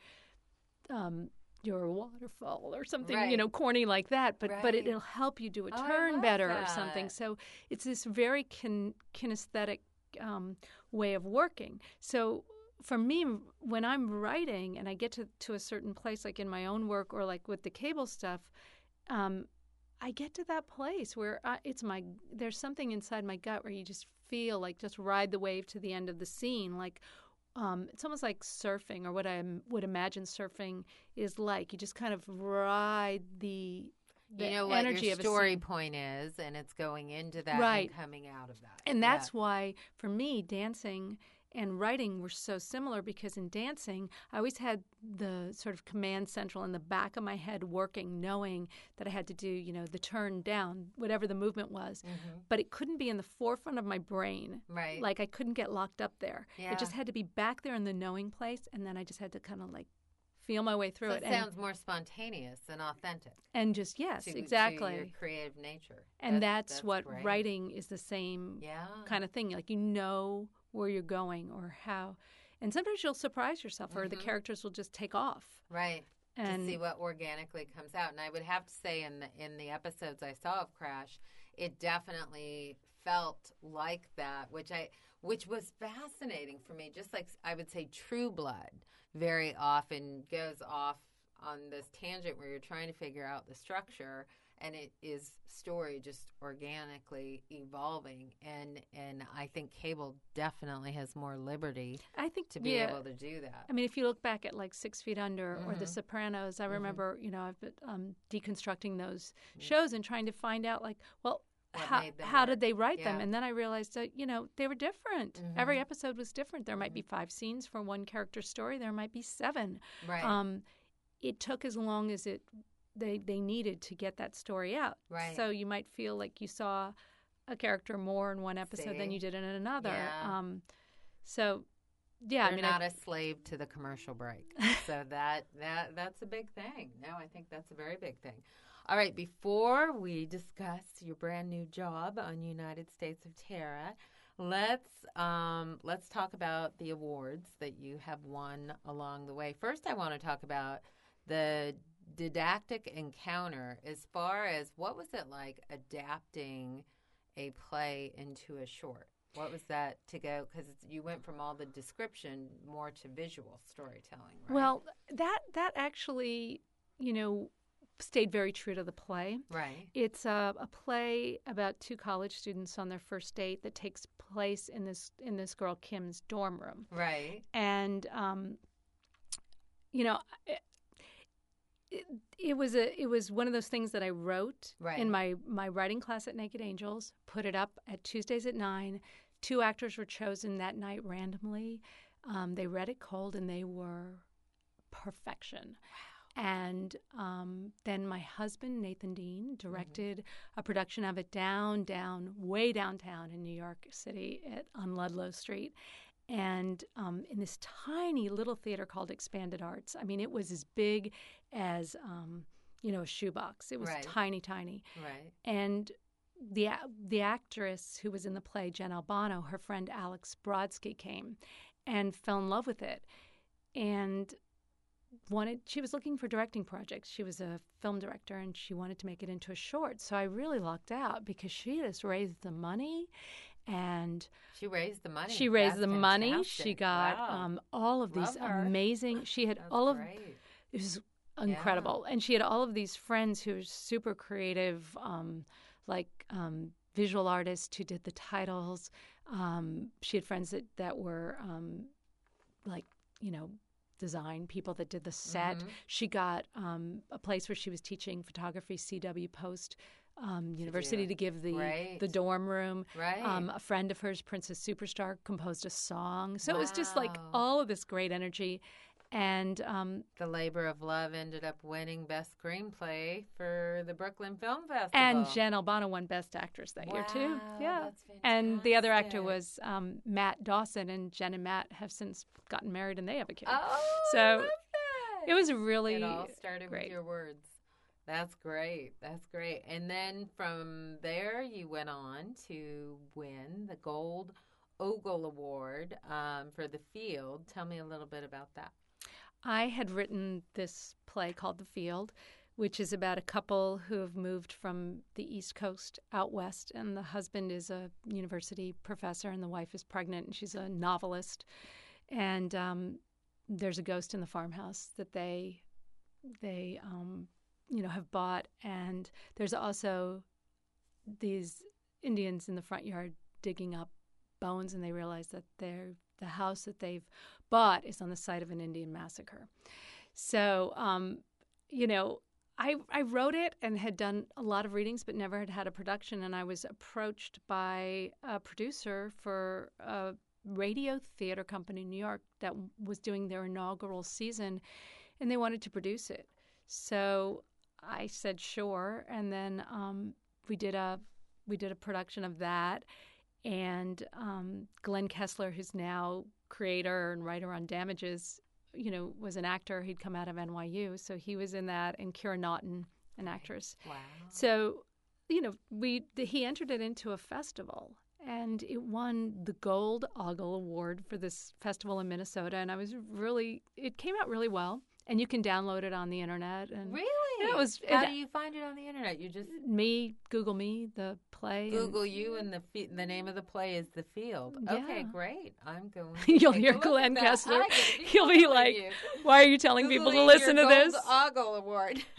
um, you're a waterfall or something you know corny like that, but but it'll help you do a Oh, turn love better or something. So it's this very kin- kinesthetic um, way of working. So for me, when I'm writing and I get to to a certain place, like in my own work or like with the cable stuff. Um, I get to that place where I, it's my there's something inside my gut where you just feel like just ride the wave to the end of the scene like um, it's almost like surfing or what I would imagine surfing is like you just kind of ride the the you know what energy your of a story point is and it's going into that Right. and coming out of that And Yeah. that's why, for me, dancing and writing were so similar because in dancing, I always had the sort of command central in the back of my head working, knowing that I had to do, you know, the turn down, whatever the movement was. But it couldn't be in the forefront of my brain. Mm-hmm. Right. Like I couldn't get locked up there. Yeah. It just had to be back there in the knowing place. And then I just had to kind of like feel my way through so it. it and, sounds more spontaneous and authentic and just, yes, to, to exactly. your creative nature and that's, That's- what great. writing is the same yeah kind of thing. Like you know where you're going or how, and sometimes you'll surprise yourself, or the mm-hmm. characters will just take off. right And to see what organically comes out. And I would have to say, in the in the episodes I saw of Crash, it definitely felt like that, which I which was fascinating for me. Just like I would say, True Blood very often goes off on this tangent where you're trying to figure out the structure. And it is story just organically evolving, and and I think cable definitely has more liberty I think to be yeah, able to do that. I mean, if you look back at like Six Feet Under or Mm-hmm. The Sopranos, I remember, you know, I've been um, deconstructing those shows and trying to find out, like, well, What how, how did they write them? And then I realized that, you know, they were different. Every Mm-hmm. episode was different. There might be five scenes for one character story, there might be seven. Right. Um, it took as long as it they, they needed to get that story out. Right. So you might feel like you saw a character more in one episode than you did in another. Yeah. Um, so, yeah, They're I mean, not I, a slave to the commercial break. so that that that's a big thing. No, I think that's a very big thing. All right, before we discuss your brand new job on United States of Tara, let's um, let's talk about the awards that you have won along the way. First, I want to talk about the didactic encounter as far as what was it like adapting a play into a short what was that to go because you went from all the description more to visual storytelling right well, that that actually, you know, stayed very true to the play. right It's a, a play about two college students on their first date that takes place in this in this girl Kim's dorm room, right and um, you know. It, was a it was one of those things that I wrote Right. in my my writing class at Naked Angels. Put it up at Tuesdays at nine. Two actors were chosen that night randomly. Um, they read it cold and they were perfection. Wow. And um, then my husband, Nathan Dean, directed a production of it down, down, way downtown in New York City at, on Ludlow Street. And um, in this tiny little theater called Expanded Arts. I mean, it was as big as, um, you know, a shoebox. It was Right. tiny, tiny. right And the the actress who was in the play, Jen Albano, her friend Alex Brodsky came and fell in love with it, and wanted she was looking for directing projects she was a film director and she wanted to make it into a short so i really lucked out because she just raised the money and she raised the money she raised That's the money fantastic. she got Wow. um, all of these her. amazing she had That's all of great. it was incredible and she had all of these friends who were super creative um, like um, visual artists who did the titles um, she had friends that, that were um, like you know design people that did the set Mhm. she got um, a place where she was teaching photography cw post um, university do. to give the Right. the dorm room right um, a friend of hers, Princess Superstar, composed a song. So it was just like all of this great energy. And um, the labor of love ended up winning best screenplay for the brooklyn film festival and Jen Albano won Best Actress that year too. Yeah. And the other actor was um, Matt Dawson, and Jen and Matt have since gotten married and they have a kid. oh So, I love that. it was really it all started great. with your words that's great that's great. And then from there you went on to win the gold ogle award um, for the field. Tell me a little bit about that. I had written this play called The Field, which is about a couple who have moved from the East Coast out west, and the husband is a university professor, and the wife is pregnant, and she's a novelist. And um, there's a ghost in the farmhouse that they they um, you know have bought, and there's also these Indians in the front yard digging up bones, and they realize that they're the house that they've bought is on the site of an Indian massacre. So, um, you know, I I wrote it and had done a lot of readings, but never had had a production. And I was approached by a producer for a radio theater company in New York that was doing their inaugural season, and they wanted to produce it. So I said sure, and then um, we did a we did a production of that and um, Glenn Kessler, who's now creator and writer on Damages, you know, was an actor. He'd come out of NYU, so he was in that, and Kira Naughton, an actress. wow So, you know, we he entered it into a festival, and it won the Gold Ogle Award for this festival in Minnesota. And I was really, it came out really well, and you can download it on the internet. And really Yeah, it was- how it- do you find it on the internet you just me, Google me, the play. and- Google you, and the fe- the name of the play is The Field. Okay, great. I'm going. You'll hear Glenn Kessler. Be He'll be like, you. Why are you telling people to Googling listen to this? Ogle Award.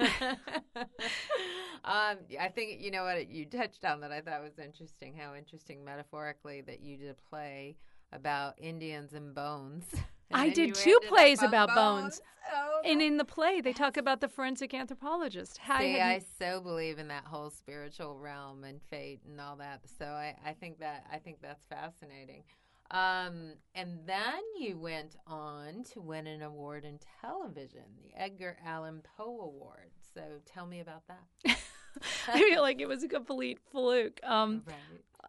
um, I think you know what you touched on that I thought was interesting. How interesting, metaphorically, that you did a play about Indians and bones. I did two plays about bones. Oh, And in the play, they talk about the forensic anthropologist. How See, had I so believe in that whole spiritual realm and fate and all that. So I, I think that I think that's fascinating. Um, and then you went on to win an award in television, the Edgar Allan Poe Award. So tell me about that. I feel like it was a complete fluke. Um, right.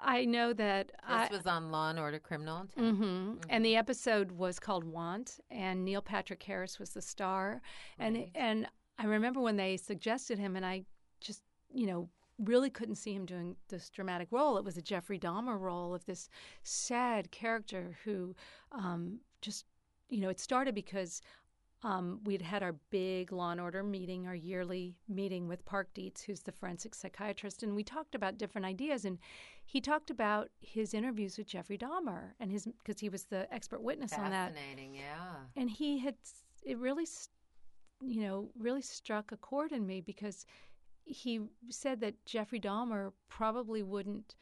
I know that I. This was on Law and Order: Criminal Intent. hmm And the episode was called Want, and Neil Patrick Harris was the star. And Right. and I remember when they suggested him, and I just you know really couldn't see him doing this dramatic role. It was a Jeffrey Dahmer role of this sad character who um, just you know it started because um, we'd had our big Law and Order meeting, our yearly meeting with Park Dietz, who's the forensic psychiatrist, and we talked about different ideas. And he talked about his interviews with Jeffrey Dahmer, and his because he was the expert witness on that. Fascinating, yeah. And he had it really, you know, really struck a chord in me because he said that Jeffrey Dahmer probably wouldn't.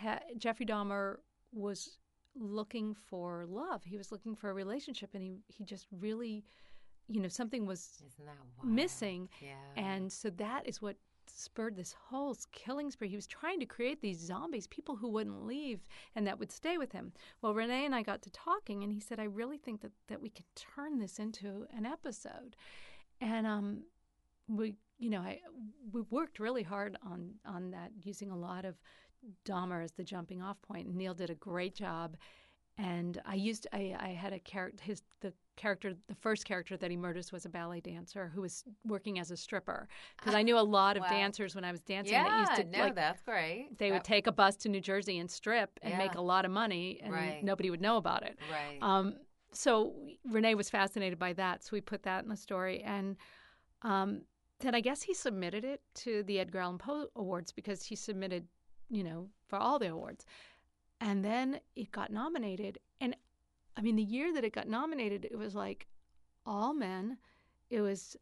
Ha- Jeffrey Dahmer was looking for love. He was looking for a relationship, and he he just really, you know, something was Isn't that wild? missing. Yeah. And so that is what spurred this whole killing spree. He was trying to create these zombies, people who wouldn't leave and that would stay with him. Well, René and I got to talking, and he said, I really think that, that we can turn this into an episode. And um, we, you know, I we worked really hard on on that, using a lot of Dahmer as the jumping off point. And Neil did a great job. And I used I, I had a character his the character, the first character that he murders was a ballet dancer who was working as a stripper. Because I knew a lot of Wow. dancers when I was dancing yeah, that used to no, like that's great. they would take a bus to New Jersey and strip and make a lot of money, and Right. nobody would know about it. right. Um, so René was fascinated by that, so we put that in the story, and um, then I guess he submitted it to the Edgar Allan Poe Awards because he submitted, you know, for all the awards, and then it got nominated. I mean, the year that it got nominated, it was like all men. It was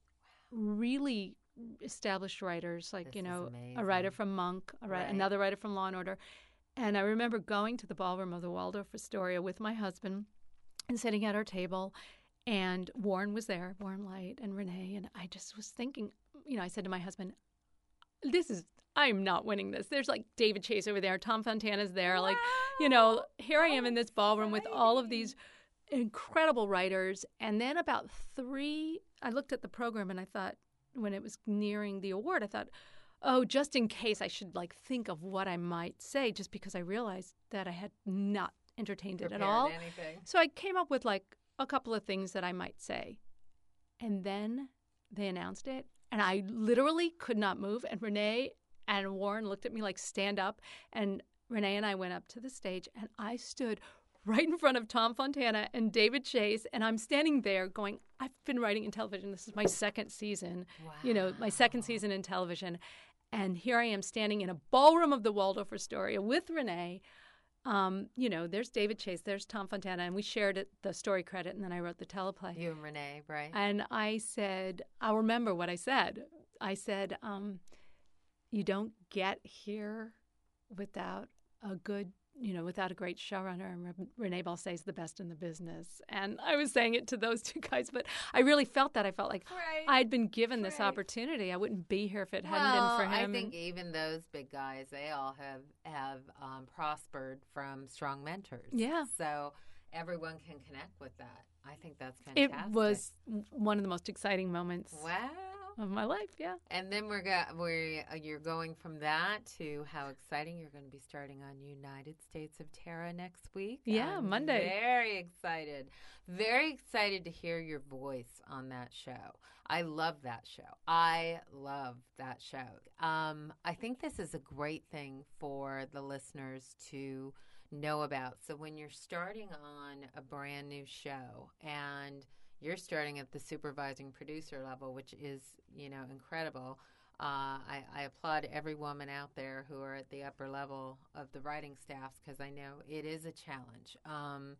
really established writers, like This you know, a writer from Monk, a ri- Right. another writer from Law and Order. And I remember going to the ballroom of the Waldorf Astoria with my husband and sitting at our table. And Warren was there, Warren Leight and René. And I just was thinking, you know, I said to my husband, this is, I'm not winning this. There's like David Chase over there, Tom Fontana's there. Like, you know, here I am in this ballroom with all of these incredible writers. And then about three, I looked at the program and I thought, when it was nearing the award, I thought, oh, just in case I should like think of what I might say, just because I realized that I had not entertained it at all. Anything. So I came up with like a couple of things that I might say. And then they announced it, and I literally could not move. And René and Warren looked at me like, stand up. And René and I went up to the stage, and I stood right in front of Tom Fontana and David Chase. And I'm standing there going, I've been writing in television. This is my second season, you know, my second season in television. And here I am standing in a ballroom of the Waldorf Astoria with René. Um, you know, there's David Chase, there's Tom Fontana, and we shared it, the story credit, and then I wrote the teleplay. You and René, right? And I said, I'll remember what I said. I said, um, you don't get here without a good, you know, without a great showrunner. And Re- René Balcer is the best in the business. And I was saying it to those two guys, but I really felt that. I felt like Right. I'd been given this Right. opportunity. I wouldn't be here if it hadn't been for him. I think even those big guys, they all have have um, prospered from strong mentors. Yeah. So everyone can connect with that. I think that's fantastic. it was one of the most exciting moments wow. Of my life. Yeah. And then we're go- we uh, you're going from that to how exciting you're going to be starting on United States of Tara next week. Yeah, I'm Monday. Very excited. Very excited to hear your voice on that show. I love that show. I love that show. Um, I think this is a great thing for the listeners to know about. So when you're starting on a brand new show and you're starting at the supervising producer level, which is, you know, incredible. Uh, I, I applaud every woman out there who are at the upper level of the writing staffs because I know it is a challenge. Um,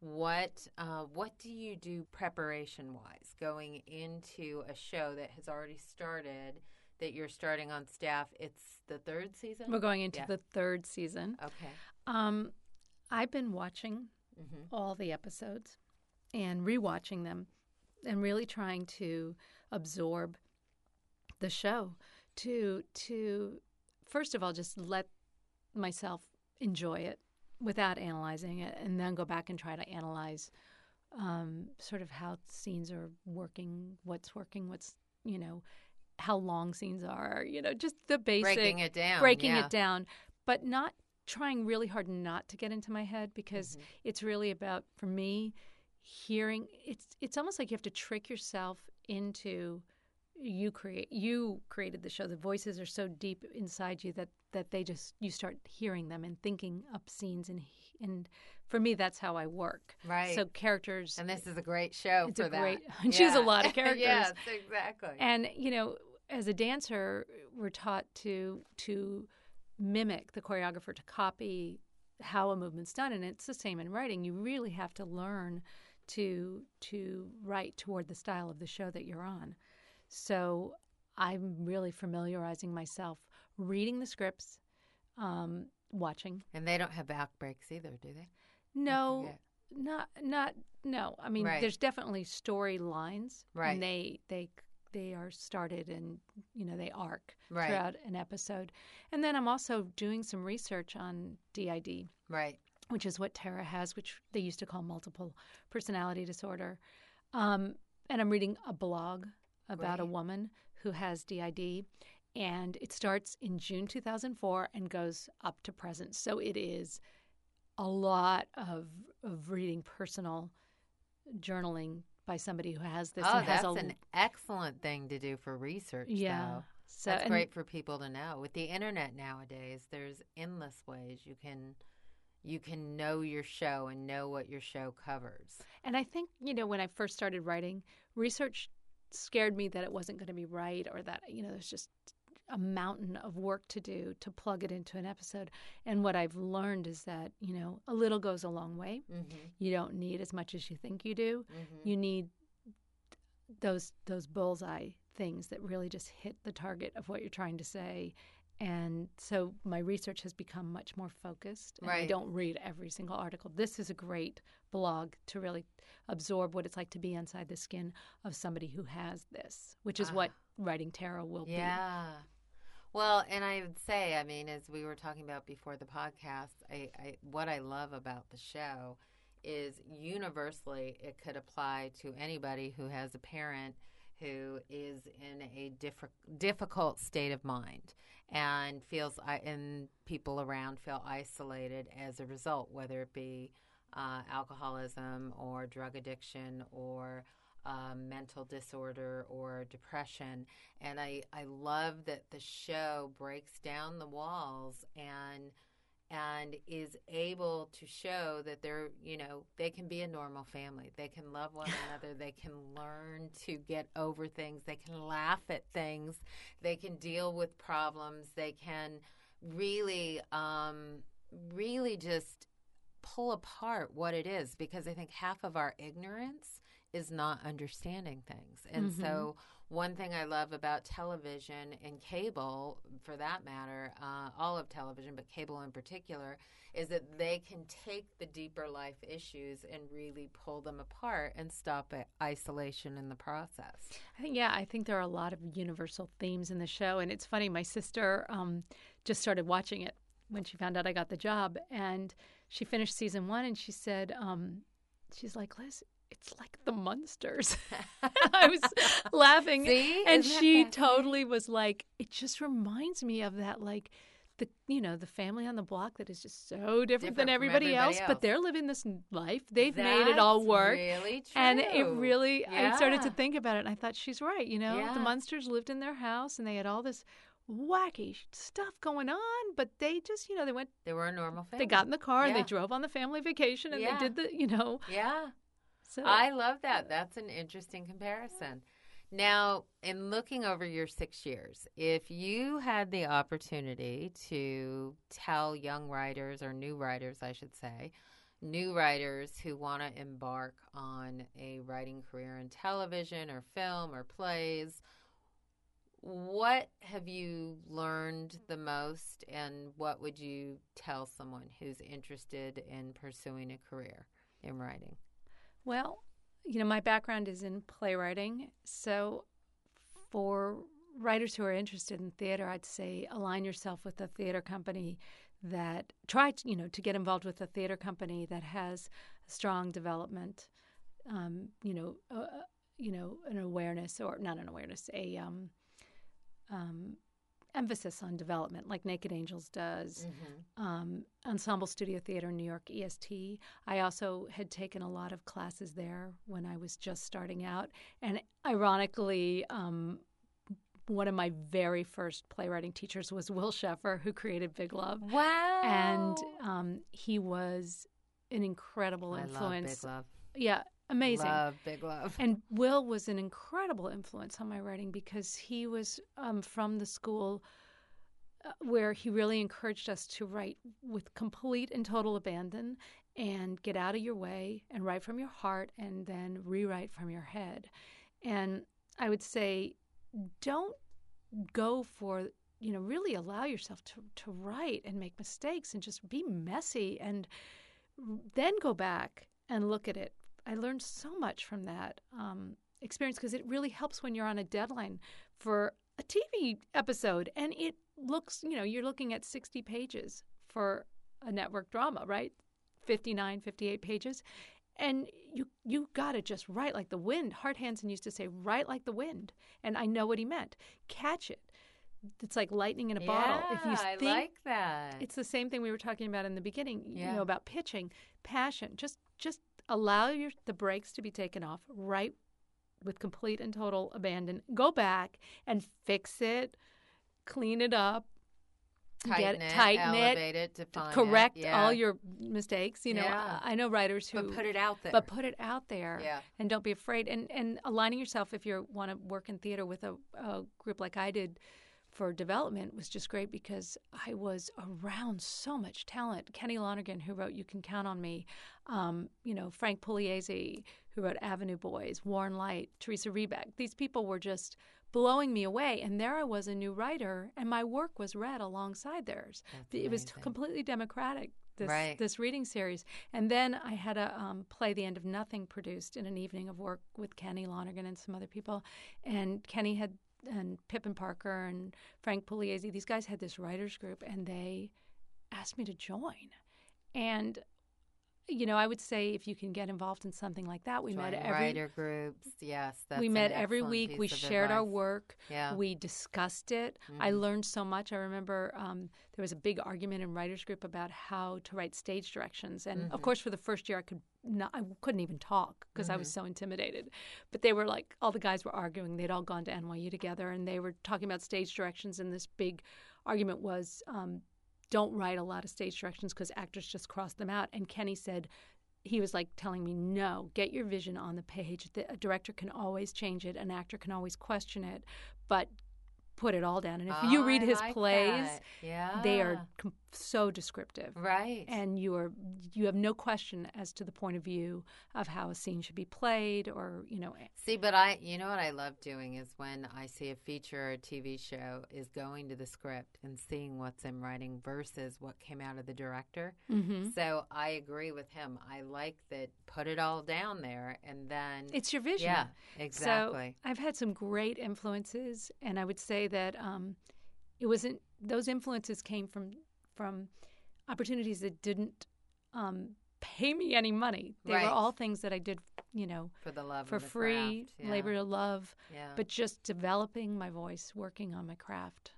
what uh, what do you do preparation wise going into a show that has already started that you're starting on staff? It's the third season. We're going into Yeah. the third season. Okay. Um, I've been watching hmm all the episodes and rewatching them and really trying to absorb the show to to first of all just let myself enjoy it without analyzing it and then go back and try to analyze um, sort of how scenes are working what's working what's you know how long scenes are you know just the basic Breaking it down. breaking yeah. it down, but not trying really hard not to get into my head because Mhm. it's really about for me hearing it's it's almost like you have to trick yourself into you create you created the show the voices are so deep inside you that that they just you start hearing them and thinking up scenes and and for me that's how I work Right. so characters and this is a great show It's for a that. great- choose a lot of characters. yes, exactly. and you know, as a dancer, we're taught to to mimic the choreographer, to copy how a movement's done, and it's the same in writing. You really have to learn to to write toward the style of the show that you're on. So I'm really familiarizing myself, reading the scripts, um, watching. And they don't have back breaks either, do they? No, Yeah. not not no. I mean, Right. there's definitely storylines, Right. And they they they are started and you know they arc Right. throughout an episode. And then I'm also doing some research on DID, Right. Which is what Tara has, which they used to call multiple personality disorder. Um, and I'm reading a blog about a woman who has DID. And it starts in June 2004 and goes up to present. So it is a lot of, of reading personal journaling by somebody who has this. Oh, and has that's a, an excellent thing to do for research. yeah. though. So that's and- great for people to know. With the internet nowadays, there's endless ways you can you can know your show and know what your show covers. And I think, you know, when I first started writing, research scared me that it wasn't going to be right or that, you know, there's just a mountain of work to do to plug it into an episode. And what I've learned is that, you know, a little goes a long way. Mm-hmm. You don't need as much as you think you do. Mm-hmm. You need those those bullseye things that really just hit the target of what you're trying to say. And so my research has become much more focused. And I don't read every single article. This is a great blog to really absorb what it's like to be inside the skin of somebody who has this, which is what ah. writing Tara will be. Yeah. Well, and I would say, I mean, as we were talking about before the podcast, I, I what I love about the show is universally it could apply to anybody who has a parent who is in a diff- difficult state of mind and feels and people around feel isolated as a result, whether it be uh, alcoholism or drug addiction or um, mental disorder or depression. And I, I love that the show breaks down the walls and and is able to show that they're you know they can be a normal family. They can love one another. They can learn to get over things. They can laugh at things. They can deal with problems. They can really um really just pull apart what it is because i think half of our ignorance is not understanding things. And Mhm. so one thing I love about television and cable, for that matter, uh, all of television, but cable in particular, is that they can take the deeper life issues and really pull them apart and stop isolation in the process. I think, yeah, I think there are a lot of universal themes in the show. And it's funny, my sister um, just started watching it when she found out I got the job. And she finished season one and she said, um, she's like, Liz, it's like the Munsters. I was laughing. See? and Isn't she totally was like, it just reminds me of that, like, the you know the family on the block that is just so different, Different than everybody, everybody else, else. but they're living this life. They've made it all work. Really true. And it really, I started to think about it, and I thought she's right. You know, Yeah. the Munsters lived in their house, and they had all this wacky stuff going on, but they just, you know, they went, They were a normal family. they got in the car, and they drove on the family vacation, and Yeah. they did the, you know, Yeah. So I love that. That's an interesting comparison. Now, in looking over your six years, if you had the opportunity to tell young writers or new writers, I should say, new writers who want to embark on a writing career in television or film or plays, what have you learned the most and what would you tell someone who's interested in pursuing a career in writing? Well, you know, my background is in playwriting. So for writers who are interested in theater, I'd say align yourself with a theater company that try to, you know, to get involved with a theater company that has strong development, um, you know, uh, you know, an awareness or not an awareness, a um, um, emphasis on development, like Naked Angels does um, Ensemble Studio Theater in New York, EST. I also had taken a lot of classes there when I was just starting out. And ironically, um, one of my very first playwriting teachers was Will Scheffer, who created Big Love. Wow. And um, he was an incredible I influence. love Big Love. Yeah, amazing. Love Big Love. And Will was an incredible influence on my writing because he was um, from the school uh, where he really encouraged us to write with complete and total abandon and get out of your way and write from your heart and then rewrite from your head. And I would say, don't go for you know really allow yourself to to write and make mistakes and just be messy and then go back and look at it I learned so much from that um, experience because it really helps when you're on a deadline for a TV episode and it looks, you know, you're looking at 60 pages for a network drama, right? 59, 58 pages. And you you got to just write like the wind. Hart Hanson used to say, "Write like the wind," and I know what he meant. Catch it. It's like lightning in a bottle. If you Yeah, I think like that. it's the same thing we were talking about in the beginning, you know, about pitching, passion. Just just allow your the brakes to be taken off right with complete and total abandon. Go back and fix it, clean it up, Tighten get it, tighten elevate it, it, define it, correct yeah. all your mistakes. You know, Yeah. I I know writers who But put it out there. but put it out there Yeah. and don't be afraid and and aligning yourself if you want to work in theater with a, a group like i did for development was just great because i was around so much talent kenny lonergan who wrote you can count on me um, you know frank pugliese who wrote avenue boys warren leight theresa rebeck these people were just blowing me away and there i was a new writer and my work was read alongside theirs That's it was amazing. completely democratic this Right. this reading series. And then I had a um, play, The End of Nothing, produced in an evening of work with Kenny Lonergan and some other people. And Kenny had and Pippin Parker and Frank Pugliese. These guys had this writers group, and they asked me to join. And you know, I would say if you can get involved in something like that, we met every writer groups. Yes, that's we met every week. We of shared our work. Yeah. We discussed it. I Mhm. learned so much. I remember um, there was a big argument in writers group about how to write stage directions, and of Mhm. course, for the first year, I could not, I couldn't even talk because I was Mhm. so intimidated. But they were like, all the guys were arguing. They'd all gone to NYU together, and they were talking about stage directions. And this big argument was. Um, don't write a lot of stage directions because actors just cross them out. And Kenny said, he was like telling me, no, get your vision on the page. The, a director can always change it, an actor can always question it, but put it all down. And if you Oh, read I his like plays, yeah, they are com- so descriptive. right. And you are you have no question as to the point of view of how a scene should be played, or you know, See, but I, you know what I love doing is when I see a feature or a TV show is going to the script and seeing what's in writing versus what came out of the director. mm-hmm. So I agree with him. I like that. Put it all down there, and then it's your vision. yeah, exactly. So I've had some great influences, and I would say that um, it wasn't those influences came from from opportunities that didn't um, pay me any money. They Right. were all things that I did, you know, for the love for of the free. Yeah. labor to love, yeah. but just developing my voice, working on my craft.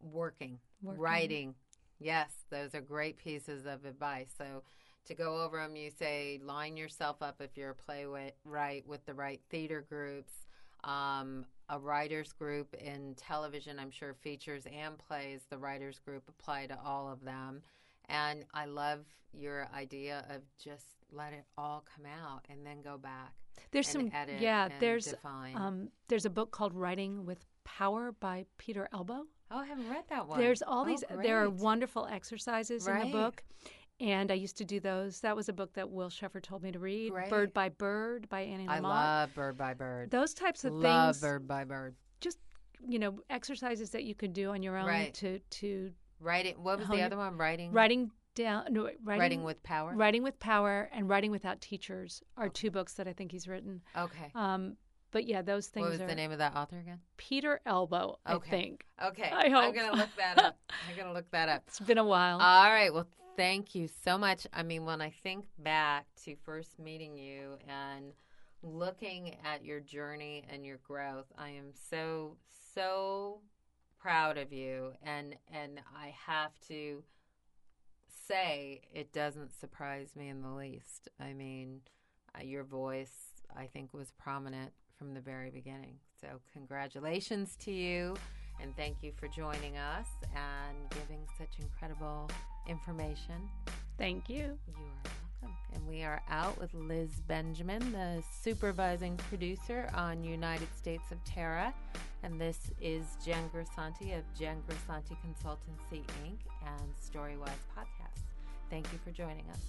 working, Working. writing. Yes, those are great pieces of advice. So to go over them, you say line yourself up if you're a playwright with the right theater groups, um, a writers group in television. I'm sure features and plays. The writers group apply to all of them. And I love your idea of just let it all come out and then go back. There's some, edit yeah. There's define. um, there's a book called Writing with Power by Peter Elbow. oh, I haven't read that one. There's all Oh, these. there are wonderful exercises in the book, and I used to do those. That was a book that Will Scheffer told me to read. Bird by Bird by Annie I love Bird by Bird. those types of love things. Bird by Bird. Just you know, exercises that you could do on your own Right. to to Writing. What was the other one? Writing. writing down. No, writing, Writing with power. Writing with Power and Writing Without Teachers are two books that I think he's written. Okay. Um, but yeah, those things What was are the name of that author again? Peter Elbow. Okay. I think Okay. I hope. I'm gonna look that up. I'm gonna look that up. it's been a while. All right. Well, thank you so much. I mean, when I think back to first meeting you and looking at your journey and your growth, I am so so proud of you and and I have to say it doesn't surprise me in the least. I mean, uh, your voice I think was prominent from the very beginning. So, congratulations to you and thank you for joining us and giving such incredible information. Thank you. You are welcome. And we are out with Liz Benjamin, the supervising producer on United States of Tara. And this is Jen Grisanti of Jen Grisanti Consultancy, Inc. and Storywise Podcast. Thank you for joining us.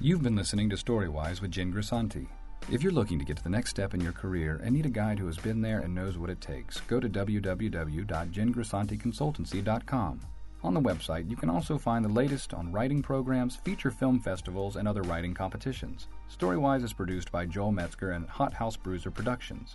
You've been listening to Storywise with Jen Grisanti. If you're looking to get to the next step in your career and need a guide who has been there and knows what it takes, go to www.jengrisanticonsultancy.com. On the website, you can also find the latest on writing programs, feature film festivals, and other writing competitions. Storywise is produced by Joel Metzger and Hot House Bruiser Productions.